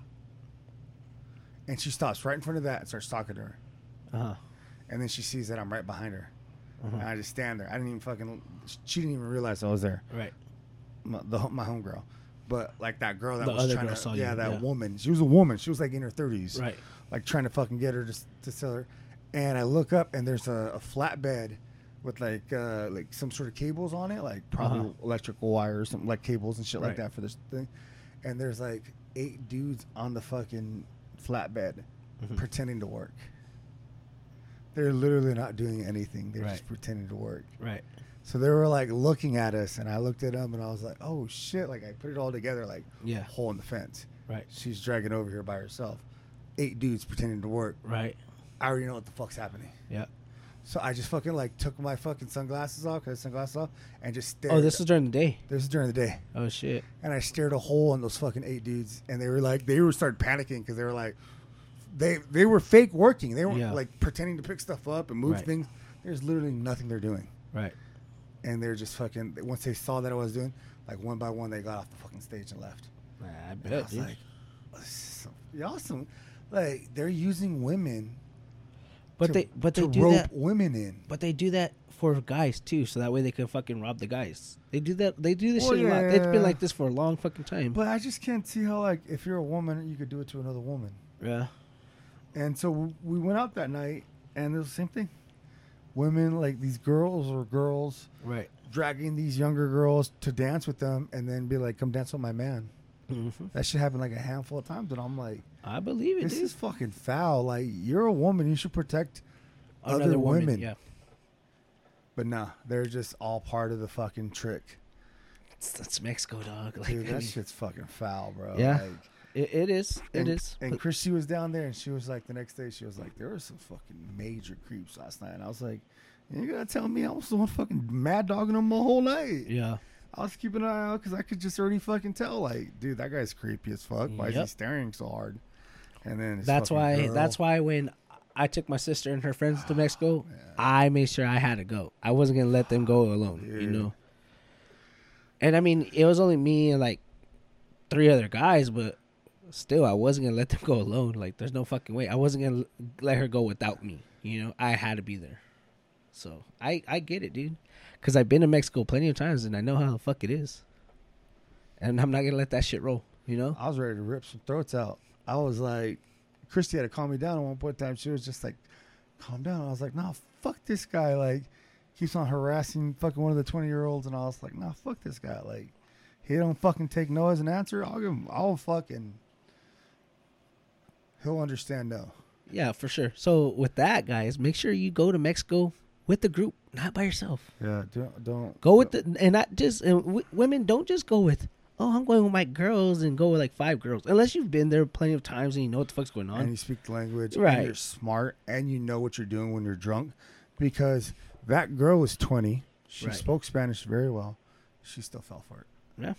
And she stops right in front of that and starts talking to her. Uh huh. And then she sees that I'm right behind her. Uh-huh. And I just stand there. I didn't even fucking, she didn't even realize I was there. Right. My, the, my homegirl. But like that girl that The was trying to, saw yeah, you, that yeah. woman. She was a woman. She was like in her 30s. Right. like trying to fucking get her to, to sell her. And I look up and there's a, a flatbed with like uh, like some sort of cables on it, like probably Uh-huh. electrical wires, something like cables and shit like that for this thing. And there's like eight dudes on the fucking flatbed Mhm. pretending to work. They're literally not doing anything. They're Right. just pretending to work. Right. So they were like looking at us, and I looked at them, and I was like, "Oh shit!" Like I put it all together, like Yeah. hole in the fence. Right. She's dragging over here by herself. Eight dudes pretending to work. Right. I already know what the fuck's happening. Yeah. So I just fucking like took my fucking sunglasses off, cause sunglasses off, and just stared. Oh, this is during the day. this is during the day, Oh shit. and I stared a hole in those fucking eight dudes, and they were like, they were started panicking because they were like, they they were fake working. They were Yeah. like pretending to pick stuff up and move Right. things. There's literally nothing they're doing, Right. and they're just fucking. Once they saw that I was doing, like one by one, they got off the fucking stage and left. Nah, I And I bet. was dude. like, y'all some, like they're using women, but to- they but they do rope that. women in. But they do that for guys too, so that way they can fucking rob the guys. They do that. They do this Well, shit a lot. It's yeah. been like this for a long fucking time. But I just can't see how like if you're a woman, you could do it to another woman. yeah. And so we went out that night, and it was the same thing. Women like these girls or girls Right. dragging these younger girls to dance with them, and then be like, "Come dance with my man." hmm That should happen like a handful of times, and I'm like, I believe it, "This dude. is fucking foul." Like you're a woman, you should protect Another other woman, women. Yeah. But nah, they're just all part of the fucking trick. That's Mexico, dog. Like, Dude, I that mean, shit's fucking foul, bro. Yeah. Like, it, it is. and, it is. And Christy was down there, and she was like, the next day, she was like, there were some fucking major creeps last night. And I was like, you gotta tell me I was the one fucking mad dogging them the whole night. yeah. I was keeping an eye out because I could just already fucking tell, like, dude, that guy's creepy as fuck. Why is he staring so hard? And then That's why. girl- That's why when I took my sister and her friends to ah, Mexico, I made sure I had to go. I wasn't gonna let them go alone. You know. And I mean, it was only me and like three other guys, but still, I wasn't gonna let them go alone. Like, there's no fucking way. I wasn't gonna let her go without me. You know, I had to be there. So I I get it, dude. Cause I've been to Mexico plenty of times and I know how the fuck it is. And I'm not gonna let that shit roll. You know. I was ready to rip some throats out. I was like, Christy had to calm me down at one point in time. She was just like, calm down. I was like, nah, fuck this guy. Like, keeps on harassing fucking one of the 20 year olds. And I was like, nah, fuck this guy. Like, he don't fucking take no as an answer. I'll give him, I'll fucking, he'll understand no. Yeah, for sure. So with that, guys, make sure you go to Mexico with the group, not by yourself. Yeah, don't, don't Go with the and not just and w- women. Don't just go with. Oh, I'm going with my girls and go with like five girls. Unless you've been there plenty of times and you know what the fuck's going on. and you speak the language, Right. And you're smart, and you know what you're doing when you're drunk, because that girl was 20. She Right. spoke Spanish very well. She still fell for it. Yeah.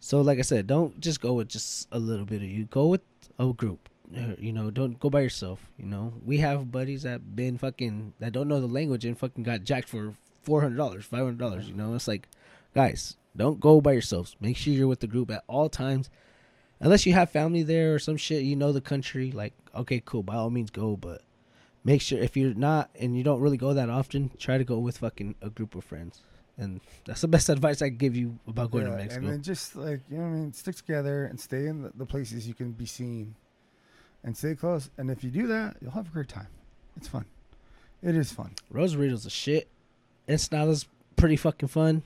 So, like I said, don't just go with just a little bit of you. Go with a group. You know, don't go by yourself. You know, we have buddies that been fucking that don't know the language and fucking got jacked for four hundred dollars, five hundred dollars. You know, it's like, guys, don't go by yourselves. Make sure you're with the group at all times. Unless you have family there or some shit, you know the country. Like, okay, cool. By all means, go. But make sure if you're not and you don't really go that often, try to go with fucking a group of friends. And that's the best advice I can give you about going to Mexico. And then just like you know, what I mean, stick together and stay in the, the places you can be seen, and stay close. And if you do that, you'll have a great time. It's fun. It is fun. Rosarito's a shit. Ensenada's pretty fucking fun.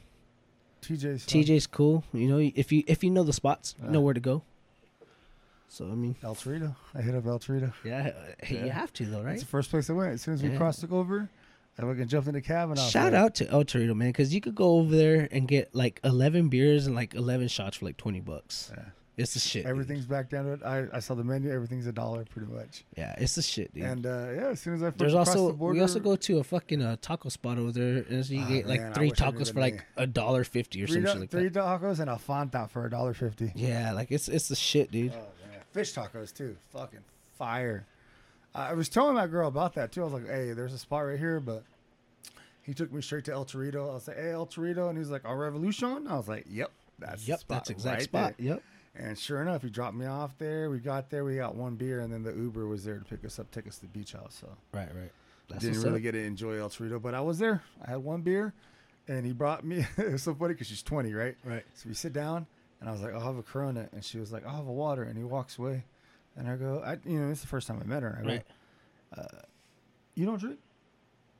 TJ's fun. TJ's cool. You know, if you if you know the spots, you know uh-huh. where to go. So I mean, El Torito. I hit up El Torito. yeah, uh, hey, you have to though, That's right? the first place I went. As soon as we Yeah. crossed over, I fucking jumped in the cab and Shout like, out to El Torito, man, because you could go over there and get like eleven beers and like eleven shots for like twenty bucks. Yeah. It's the shit. dude. Everything's back down to it. I, I saw the menu. Everything's a dollar, pretty much. Yeah, it's the shit, dude. And uh, yeah, as soon as I There's also the border, we also go to a fucking uh, taco spot over there, and so you Oh, get like man, three wish I knew tacos for like a dollar fifty or three, something do- like three that. tacos and a Fanta for a dollar fifty. Yeah, like it's it's the shit, dude. Oh man, fish tacos too. Fucking fire. I was telling that girl about that too. I was like, "Hey, there's a spot right here," but he took me straight to El Torito. I was like, "Hey, El Torito," and he's like, "Our Revolution." I was like, "Yep, that's the yep, that's exact right spot. there." Yep. And sure enough, he dropped me off there. We got there. We got one beer, and then the Uber was there to pick us up, take us to the beach house. So Right, right. That's didn't really up. get to enjoy El Torito, but I was there. I had one beer, and he brought me. it was so funny because she's 20, right? Right. So we sit down, and I was like, oh, "I'll have a Corona," and she was like, oh, "I'll have a water," and he walks away, and I go, "I, you know, it's the first time I met her." I go, Right. Uh, "You don't drink?"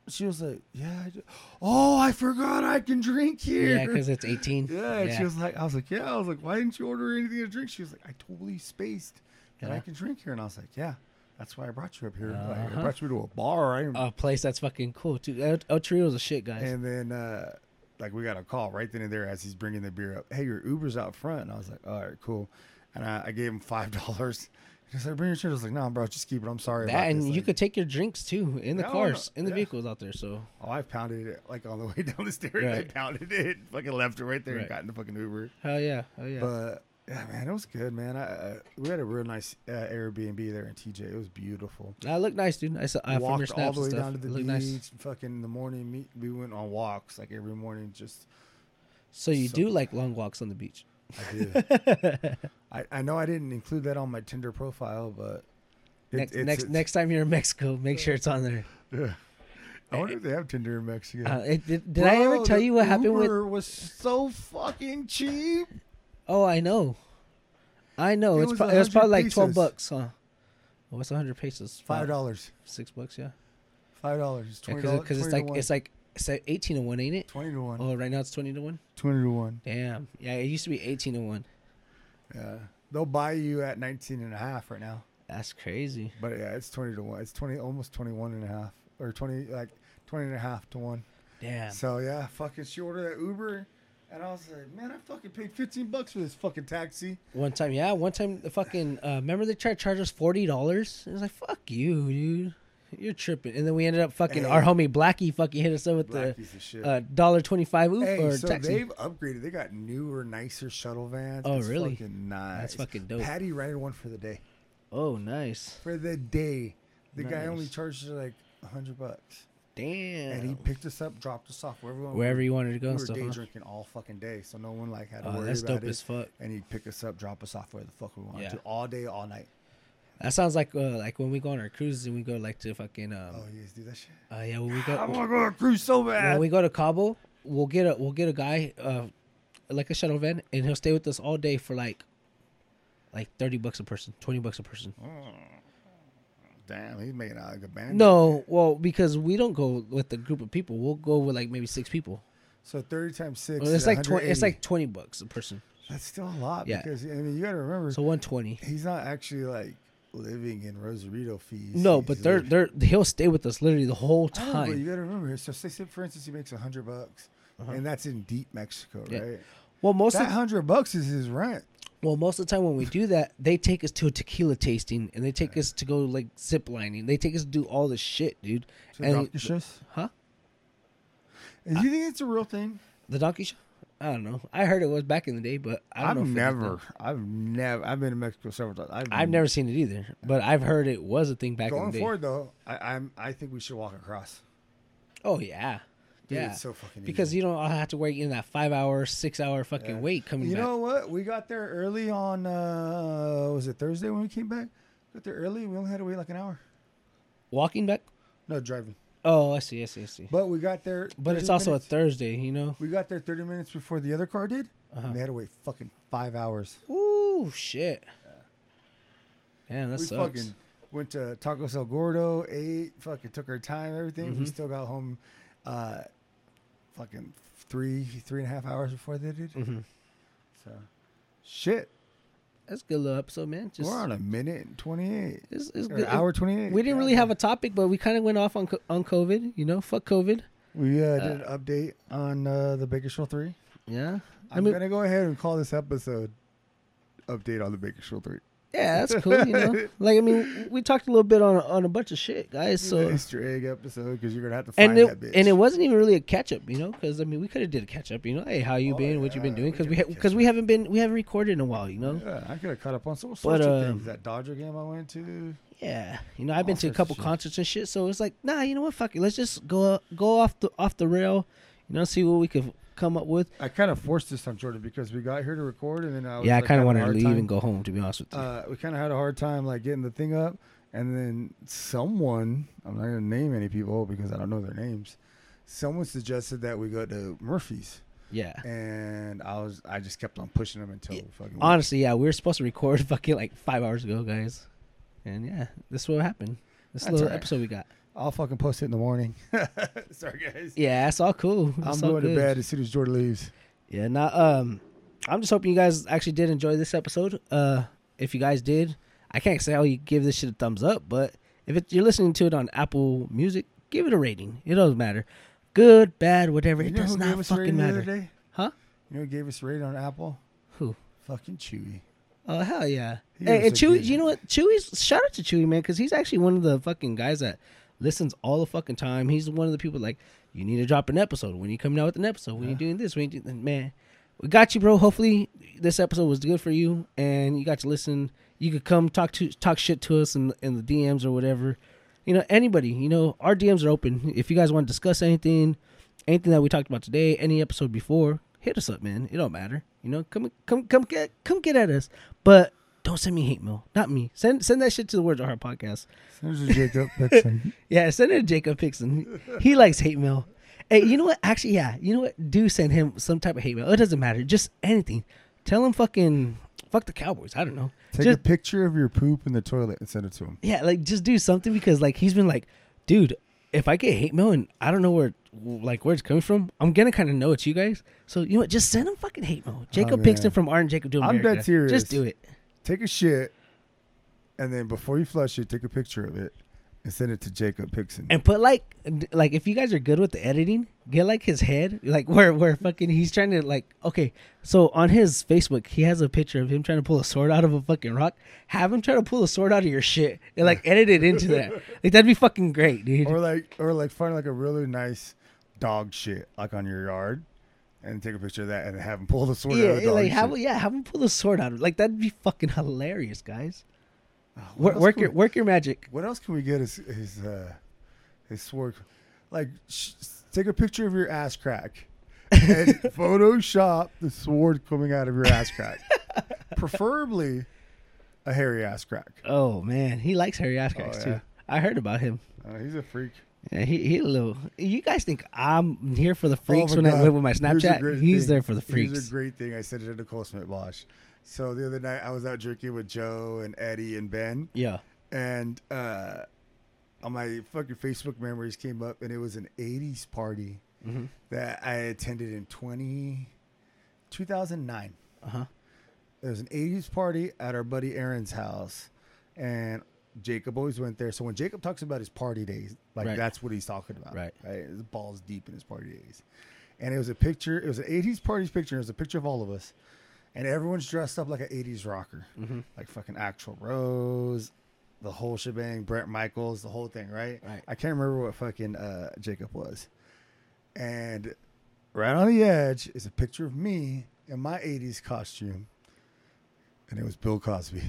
She was like, "Yeah." I. Oh, I forgot I can drink here. Yeah, because it's 18. Yeah, and she was like, I was like, yeah. I was like, why didn't you order anything to drink? She was like, I totally spaced that I can drink here, and I was like, yeah, that's why I brought you up here. Like, I Uh-huh. brought you to a bar. I a place that's fucking cool too. El, El Trio's a shit, guys. and then uh, like we got a call right then and there as he's bringing the beer up. Hey, your Uber's out front, and I was like, all right, cool. And I, I gave him five dollars. He's like, bring your shit. I was like, no, bro, just keep it. I'm sorry. that and this. you Like, could take your drinks too in the cars, in the yeah. vehicles out there. So Oh, I pounded it like on the way down the stairs. I pounded it, fucking left it right there, Right. and got in the fucking Uber. hell yeah, hell yeah. But yeah, man, it was good, man. I, uh, we had a real nice uh, Airbnb there in TJ. It was beautiful. that looked nice, dude. I saw I Walked all the way down to the beach. nice. Fucking in the morning, meet, we went on walks like every morning. Just So you So do like long walks on the beach. I did. I, I know I didn't include that on my Tinder profile, but it- next it's- next it's- next time you're in Mexico, make sure it's on there. Yeah. I wonder if they have Tinder in Mexico. Uh, it, did did I ever tell you what happened with? Uber was so fucking cheap. Oh, I know, I know. It it's was pro- it was 100 probably like twelve bucks, huh? What's a hundred pesos? Five dollars. six bucks, yeah. Five dollars. Twenty Because dollars. it's like it's like it's like eighteen to one, ain't it? twenty to one. Oh, right now it's twenty to one. Twenty to one. Damn. Yeah, it used to be eighteen to one. Yeah. They'll buy you at 19 and a half right now. That's crazy. But yeah, it's 20 to 1. It's 20 almost 21 and a half or 20 like 20 and a half to 1. Damn. So yeah, fucking she ordered that Uber and I was like, "Man, I fucking paid 15 bucks for this fucking taxi." One time, yeah, one time the fucking uh, remember they tried to charge us forty dollars. It was like fuck you, dude. You're tripping. And then we ended up fucking Hey. our homie Blackie fucking hit us up with Black piece of shit. the uh, dollar twenty five hey, or so taxi. they've upgraded. They got newer, nicer shuttle vans. Oh, It's really? Fucking nice. That's fucking dope. Patty rented one for the day. Oh, nice. For the day. The guy only Nice. charged like a hundred bucks, Damn. and he picked us up, dropped us off wherever we. Wherever you wanted to go we and were stuff. day huh? drinking all fucking day, so no one like had to Oh, worry that's about dope it. as fuck. and he'd pick us up, drop us off where the fuck we wanted Yeah. to, all day, all night. That sounds like uh, like when we go on our cruises and we go like to fucking um. oh, you guys do that shit? Uh, yeah, when we go. I want to go on a cruise so bad. when we go to Cabo, we'll get a we'll get a guy uh like a shuttle van and he'll stay with us all day for like like thirty bucks a person, twenty bucks a person. Damn, he's making out like a bandit. No, well because we don't go with a group of people. We'll go with like maybe six people. So thirty times six. Well, it's like twenty. It's like twenty bucks a person. that's still a lot. Yeah. Because I mean, you got to remember, So one twenty. he's not actually like living in Rosarito fees. No, but they're living- they're he'll stay with us literally the whole time. know, but you got to remember. So say, say for instance, he makes a hundred bucks, Uh-huh. and that's in deep Mexico, Yeah. right? Well, most That of hundred bucks is his rent. well most of the time when we do that, they take us to a tequila tasting and they take us to go like zip lining. They take us to do all this shit, dude. So And- donkey shows. Huh? Do you think it's a real thing? The donkey show? I don't know. I heard it was back in the day, but I don't I've know. if it is never. I've never, I've been to Mexico several times. I've, I've never seen it either, but I've heard it was a thing back in the day. forward though, I, I'm, I think we should walk across. Oh yeah, Dude, yeah. it's so fucking easy. because easy. you don't have to wait in that five hour, six hour fucking Yeah. wait coming You back. know what? We got there early on. uh Was it Thursday when we came back? Got there early. We only had to wait like an hour. Walking back. No driving, Oh, I see, I see, I see. but we got there. But it's also minutes- a Thursday, you know. We got there 30 minutes before the other car did. Uh-huh. And they had to wait fucking five hours. Ooh, shit. Damn, that we sucks. fucking went to Taco El Gordo, ate, fucking took our time, everything. We Mhm. still got home, uh, fucking three, three and a half hours before they did. hmm So, shit. That's a good little episode, man. Just We're on a minute and 28. it's, it's good. hour 28. We didn't really have a topic, but we kind of went off on on COVID. You know, fuck COVID. We uh, did an update on uh, the Baker Show 3. Yeah, I I'm mean, going to go ahead and call this episode Update on the Baker Show 3. Yeah, that's cool. You know, like I mean, we talked a little bit on on a bunch of shit, guys. So, Easter egg episode because you're going to have to find and it, that bitch. and it wasn't even really a catch up, you know, because I mean, we could have did a catch up, you know. Hey, how you Oh, been? What you been yeah, doing? Because we because catch we haven't been we haven't recorded in a while, you know. Yeah, I could have caught up on some sorts But, of um, things. That Dodger game I went to. Yeah, you know, I've been to a couple concerts and shit, so it's like, nah, you know what? Fuck it, let's just go go off the off the rail, you know, see what we could come up with. I kind of forced this on Jordan because we got here to record and then I was yeah, I kind of wanted to leave time. and go home, to be honest with you. Uh, we kind of had a hard time like getting the thing up, and then someone I'm not gonna name any people because I don't know their names. Someone suggested that we go to Murphy's, yeah. and I was I just kept on pushing them until Yeah. fucking. Honestly, yeah, we were supposed to record fucking like five hours ago, guys, and yeah, this is what happened. This That's little right. episode we got. I'll fucking post it in the morning. Sorry guys. Yeah, it's all cool. I'm It's all going to good. bed as soon as Jordan leaves. Yeah, now um I'm just hoping you guys actually did enjoy this episode. Uh if you guys did, I can't say how you give this shit a thumbs up, but if it, you're listening to it on Apple Music, give it a rating. It doesn't matter. Good, bad, whatever. You it does not gave fucking matter. day? Huh? You know who gave us a rating on Apple? Who? Fucking Chewy. Oh hell yeah! He Hey, and Chewy, you know what? Chewy's shout out to Chewy man because he's actually one of the fucking guys that listens all the fucking time. He's one of the people like you need to drop an episode when you coming out with an episode when Yeah. you're doing this when you do man. We got you, bro. Hopefully this episode was good for you and you got to listen. You could come talk to talk shit to us in in the DMs or whatever. You know anybody. You know our DMs are open. If you guys want to discuss anything, anything that we talked about today, any episode before, hit us up, man. It don't matter. You know, come come come get come get at us. But don't send me hate mail. Not me. Send send that shit to the Words Are Hard podcast. There's a Jacob Pixon. Yeah, send it to Jacob Pixon. He likes hate mail. Hey, you know what? Actually, yeah. You know what? Do send him some type of hate mail. It doesn't matter. Just anything. Tell him fucking fuck the Cowboys. I don't know. Take Just a picture of your poop in the toilet and send it to him. yeah, like just do something because like he's been like, dude, if I get hate mail and I don't know where like where it's coming from, I'm gonna kind of know it's you guys. So you know what? Just send him fucking hate mail. Jacob oh, man. Pixton from Art and Jacob do America. I'm dead serious. Just do it. Take a shit, and then before you flush it, take a picture of it and send it to Jacob Pixon. and put like like if you guys are good with the editing get like his head like where where fucking he's trying to like okay so on his facebook he has a picture of him trying to pull a sword out of a fucking rock. Have him try to pull a sword out of your shit and like edit it into that. Like that'd be fucking great dude. Or like, or like find like a really nice dog shit like on your yard, and take a picture of that and have him pull the sword out of the yeah like have yeah have him pull a sword out of like that'd be fucking hilarious guys Work, work can your work your magic. What else can we get his his uh, his sword? Like, sh- take a picture of your ass crack and Photoshop the sword coming out of your ass crack, preferably a hairy ass crack. Oh man, he likes hairy ass cracks Oh, too. I heard about him. Uh, he's a freak. Yeah, he he a little. You guys think I'm here for the Oh freaks my when I God. live with my Snapchat? He's thing. there for the Here's freaks. a great thing. I said it to Nicole Smith Bosch. So the other night I was out drinking with Joe and Eddie and Ben, Yeah. and uh, on my fucking Facebook memories came up, and it was an '80s party Mm-hmm. that I attended in 20, 2009. Uh huh. There was an 80s party at our buddy Aaron's house, and Jacob always went there. So when Jacob talks about his party days, like Right. that's what he's talking about. Right. Right. His balls deep in his party days. And it was a picture, it was an 80s party picture. It was a picture of all of us. And everyone's dressed up like an 80s rocker, Mm-hmm. like fucking Axl Rose, the whole shebang, Bret Michaels, the whole thing, right? Right. I can't remember what fucking uh, Jacob was. And right on the edge is a picture of me in my 80s costume. And it was Bill Cosby.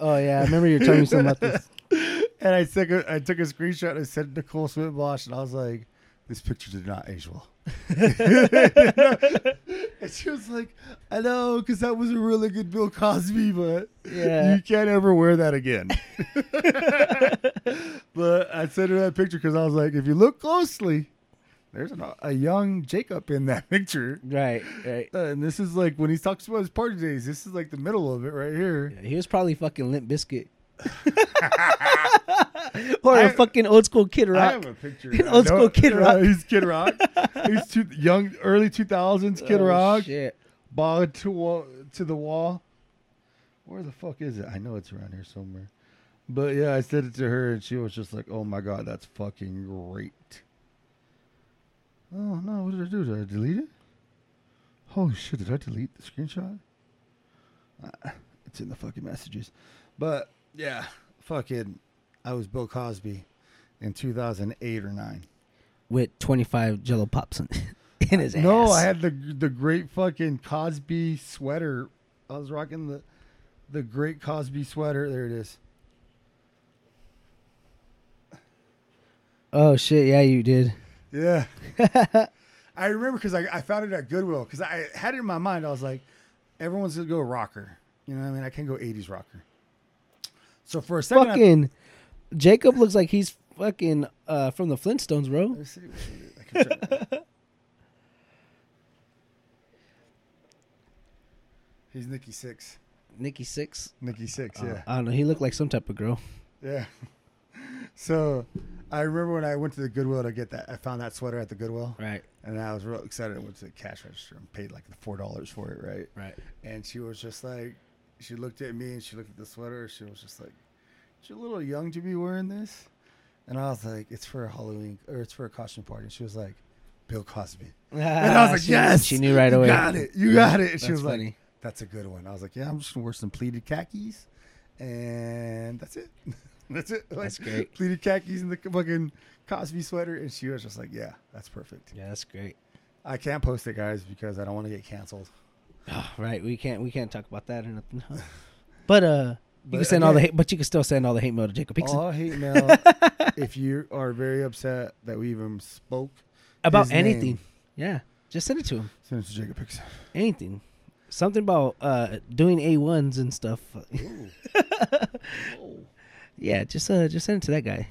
Oh yeah, I remember you telling me something about this. And I took a I took a screenshot and I sent it to Nicole Smith Bosch and I was like, this picture did not age well. and she was like, I know, because that was a really good Bill Cosby, but Yeah. you can't ever wear that again. but I sent her that picture because I was like, if you look closely, there's an, a young Jacob in that picture. Right. Right. Uh, and this is like when he talks about his party days, this is like the middle of it right here. Yeah, he was probably fucking Limp Bizkit. or a I- fucking old school Kid Rock. I have a picture. An old school Kid Rock. he's Kid Rock. he's two, young, early two thousands Kid Oh, Rock. Shit. Ball to to the wall. Where the fuck is it? I know it's around here somewhere. But yeah, I said it to her, and she was just like, "Oh my god, that's fucking great." Oh no, what did I do? Did I delete it? Holy shit! Did I delete the screenshot? Uh, it's in the fucking messages. But yeah, fucking, I was Bill Cosby in 2008 or nine. With 25 Jello pops in, in his ass. No, I had the the great fucking Cosby sweater. I was rocking the the great Cosby sweater. There it is. Oh shit! Yeah, you did. Yeah. I remember because I, I found it at Goodwill because I had it in my mind. I was like, everyone's gonna go rocker. You know what I mean? I can't go 80s rocker. So for a second, I, fucking Jacob looks like he's fucking uh, from the Flintstones, bro. Let's see. I can try- He's Nikki Sixx. Nikki Sixx. Nikki Sixx, Uh, yeah. I don't know. He looked like some type of girl. Yeah. So I remember when I went to the Goodwill to get that, I found that sweater at the Goodwill, Right. and I was real excited. I went to the cash register and paid like the four dollars for it, right? Right. And she was just like, she looked at me and she looked at the sweater. She was just like, "You're a little young to be wearing this," and I was like, "It's for a Halloween or it's for a costume party." And she was like, "Bill Cosby," and I was ah, like, she, "Yes." She knew right you away. got it. You got it. And she That's was funny. like, "That's a good one." I was like, "Yeah, I'm just gonna wear some pleated khakis, and that's it." That's it. Like, That's great. Pleated khakis and the fucking Cosby sweater, and she was just like, "Yeah, that's perfect." Yeah, that's great. I can't post it, guys, because I don't want to get canceled. Oh, right. We can't. We can't talk about that or nothing. But uh, you But can send all the. Hate, but you can still send all the hate mail to Jacob Hickson All hate mail. if you are very upset that we even spoke, about his name. anything. Yeah, just send it to him. send it to Jacob Hicks. Anything. Something about uh doing A ones and stuff. Yeah, just uh, just send it to that guy.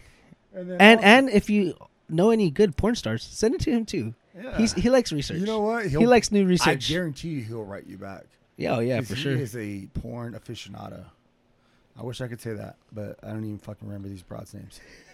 And then And also- and if you know any good porn stars, send it to him too. yeah. He's he likes research. you know what? he likes new research. I guarantee you, he'll write you back. yeah, oh yeah, for he sure. is a porn aficionado. I wish I could say that, but I don't even fucking remember these broads' names.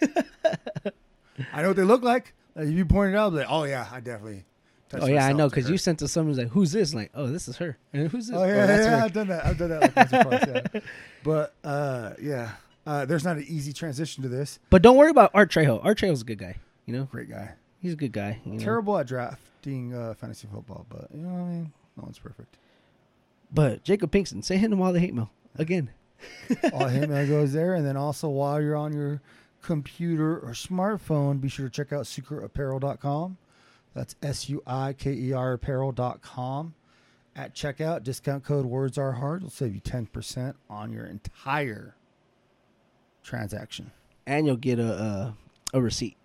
I know what they look like. Like, if you pointed out, like, oh yeah, I definitely. touched Oh yeah, I know because you sent to someone who's like, "Who's this?" Like, "Oh, this is her." And who's this? Oh yeah, that's yeah, her. I've done that. I've done that like. Yeah. But uh, yeah, uh, there's not an easy transition to this. But don't worry about Art Trejo. Art Trejo's a good guy. You know, Great guy. he's a good guy. you know? Terrible at drafting uh, fantasy football, but you know what I mean. No one's perfect. But Jacob Pinkston, say him while the hate mail again. All him mail goes there, and then also while you're on your computer or smartphone, be sure to check out suikerapparel.com. That's S U I K E R apparel.com. At checkout, discount code words are hard will save you 10% on your entire transaction. and you'll get a a, a receipt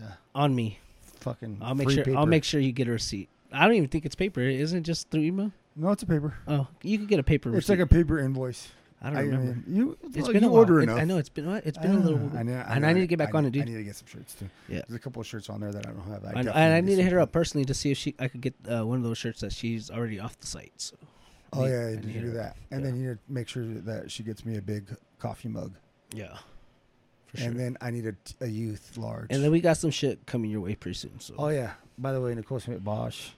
Yeah. on me. Fucking. I'll make sure. I'll make sure you get a receipt. I don't even think it's paper. Isn't it just through email? No, it's a paper. Oh, you could get a paper It's receipt. like a paper invoice. I don't remember. mean, you. it's been you a while. order It- enough. I know it's been it's been a little. I, know, and I need to get back I on it, need- I need to get some shirts too. Yeah. There's a couple of shirts on there that I don't have. I And, I need to hit her up personally to see if she I could get uh, one of those shirts that she's already off the site. So. Oh need- yeah, you need to do that, and Yeah. then you need to make sure that she gets me a big coffee mug, Yeah, for sure. and then I need a, a youth large. And then we got some shit coming your way pretty soon. So oh yeah, by the way, Nicole Smith Bosch,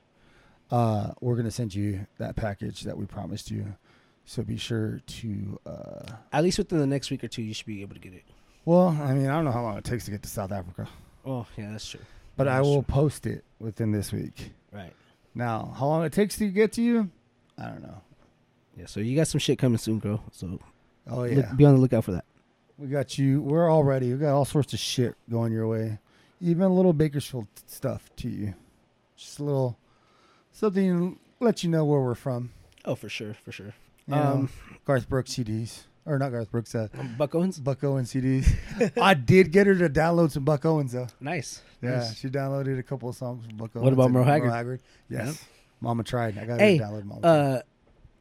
uh, we're gonna send you that package that we promised you. So be sure to. Uh, at least within the next week or two, you should be able to get it. well, I mean, I don't know how long it takes to get to South Africa, Oh yeah, that's true. but Yeah, I will true. post it within this week. Right. Now, how long it takes to get to you, I don't know. Yeah. So you got some shit coming soon, girl. So Oh look- yeah, be on the lookout for that. We got you. We're all ready. We got all sorts of shit going your way, even a little Bakersfield stuff to you. Just a little something to let you know where we're from. Oh, for sure, for sure. You know, Um, Garth Brooks CDs, or not Garth Brooks, uh, Buck Owens. Buck Owens CDs. I did get her to download some Buck Owens though. Nice. Yeah, Nice. she downloaded a couple of songs from Buck Owens. What about Merle Haggard? Yes, Mama tried. I got Hey, her to download Mama. Uh,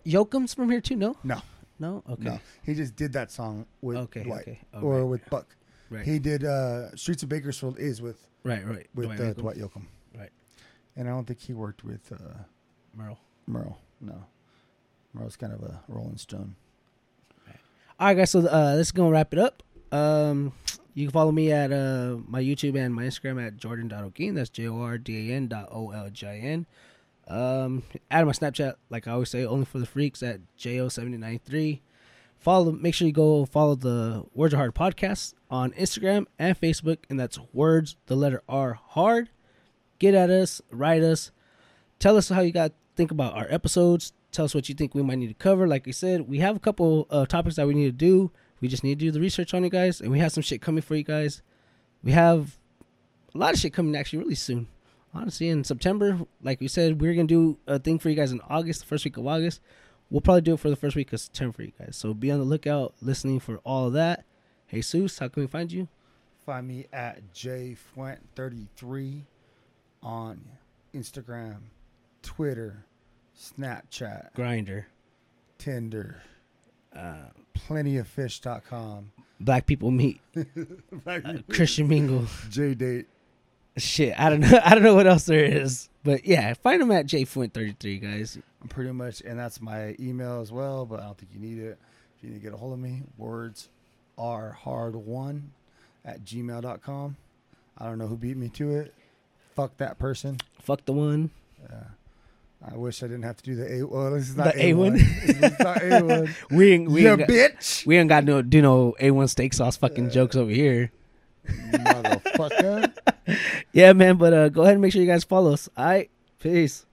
Yoakam's from here too. No. No. No. Okay. No, he just did that song with Okay. Dwight Okay. Oh, or right, with Buck. right. He did uh, Streets of Bakersfield is with right. Right. with Dwight uh, Yoakam. Dwight Yoakam. Right. And I don't think he worked with uh, Merle. Merle. No, Merle's kind of a Rolling Stone. All right, guys. So uh, this is gonna wrap it up. Um, you can follow me at uh, my YouTube and my Instagram at jordan.olin. That's J O R D A N dot O L I N. Um, add my Snapchat, like I always say, only for the freaks at jo seventy nine three. Follow. Make sure you go follow the Words Are Hard podcast on Instagram and Facebook, and that's words the letter R hard. Get at us, write us, tell us how you got think about our episodes. Tell us what you think we might need to cover. Like I said, we have a couple uh, topics that we need to do. We just need to do the research on it, guys, and we have some shit coming for you guys. We have a lot of shit coming actually really soon. Honestly, in September, like we said, we're gonna do a thing for you guys in August, the first week of August. We'll probably do it for the first week of September for you guys. So be on the lookout, listening for all of that. Hey, Seuss, how can we find you? Find me at jfuent33 on Instagram, Twitter, Snapchat, Grindr, Tinder, uh, plentyoffish.com, Black People Meet, uh, Christian Mingle. JDate. Shit, I don't know. I don't know what else there is, but yeah, find them at jfuent33, guys. I'm pretty much, and that's my email as well, but I don't think you need it. If you need to get a hold of me, words are hard one at gmail.com. I don't know who beat me to it. Fuck that person. Fuck the one. Yeah. I wish I didn't have to do the A. Well, this is The not A1. A1. this is not A1. We ain't, we you ain't got, bitch. we ain't got no do no A1 steak sauce fucking jokes over here. Motherfucker. Yeah, man. But uh, go ahead and make sure you guys follow us. All right, peace.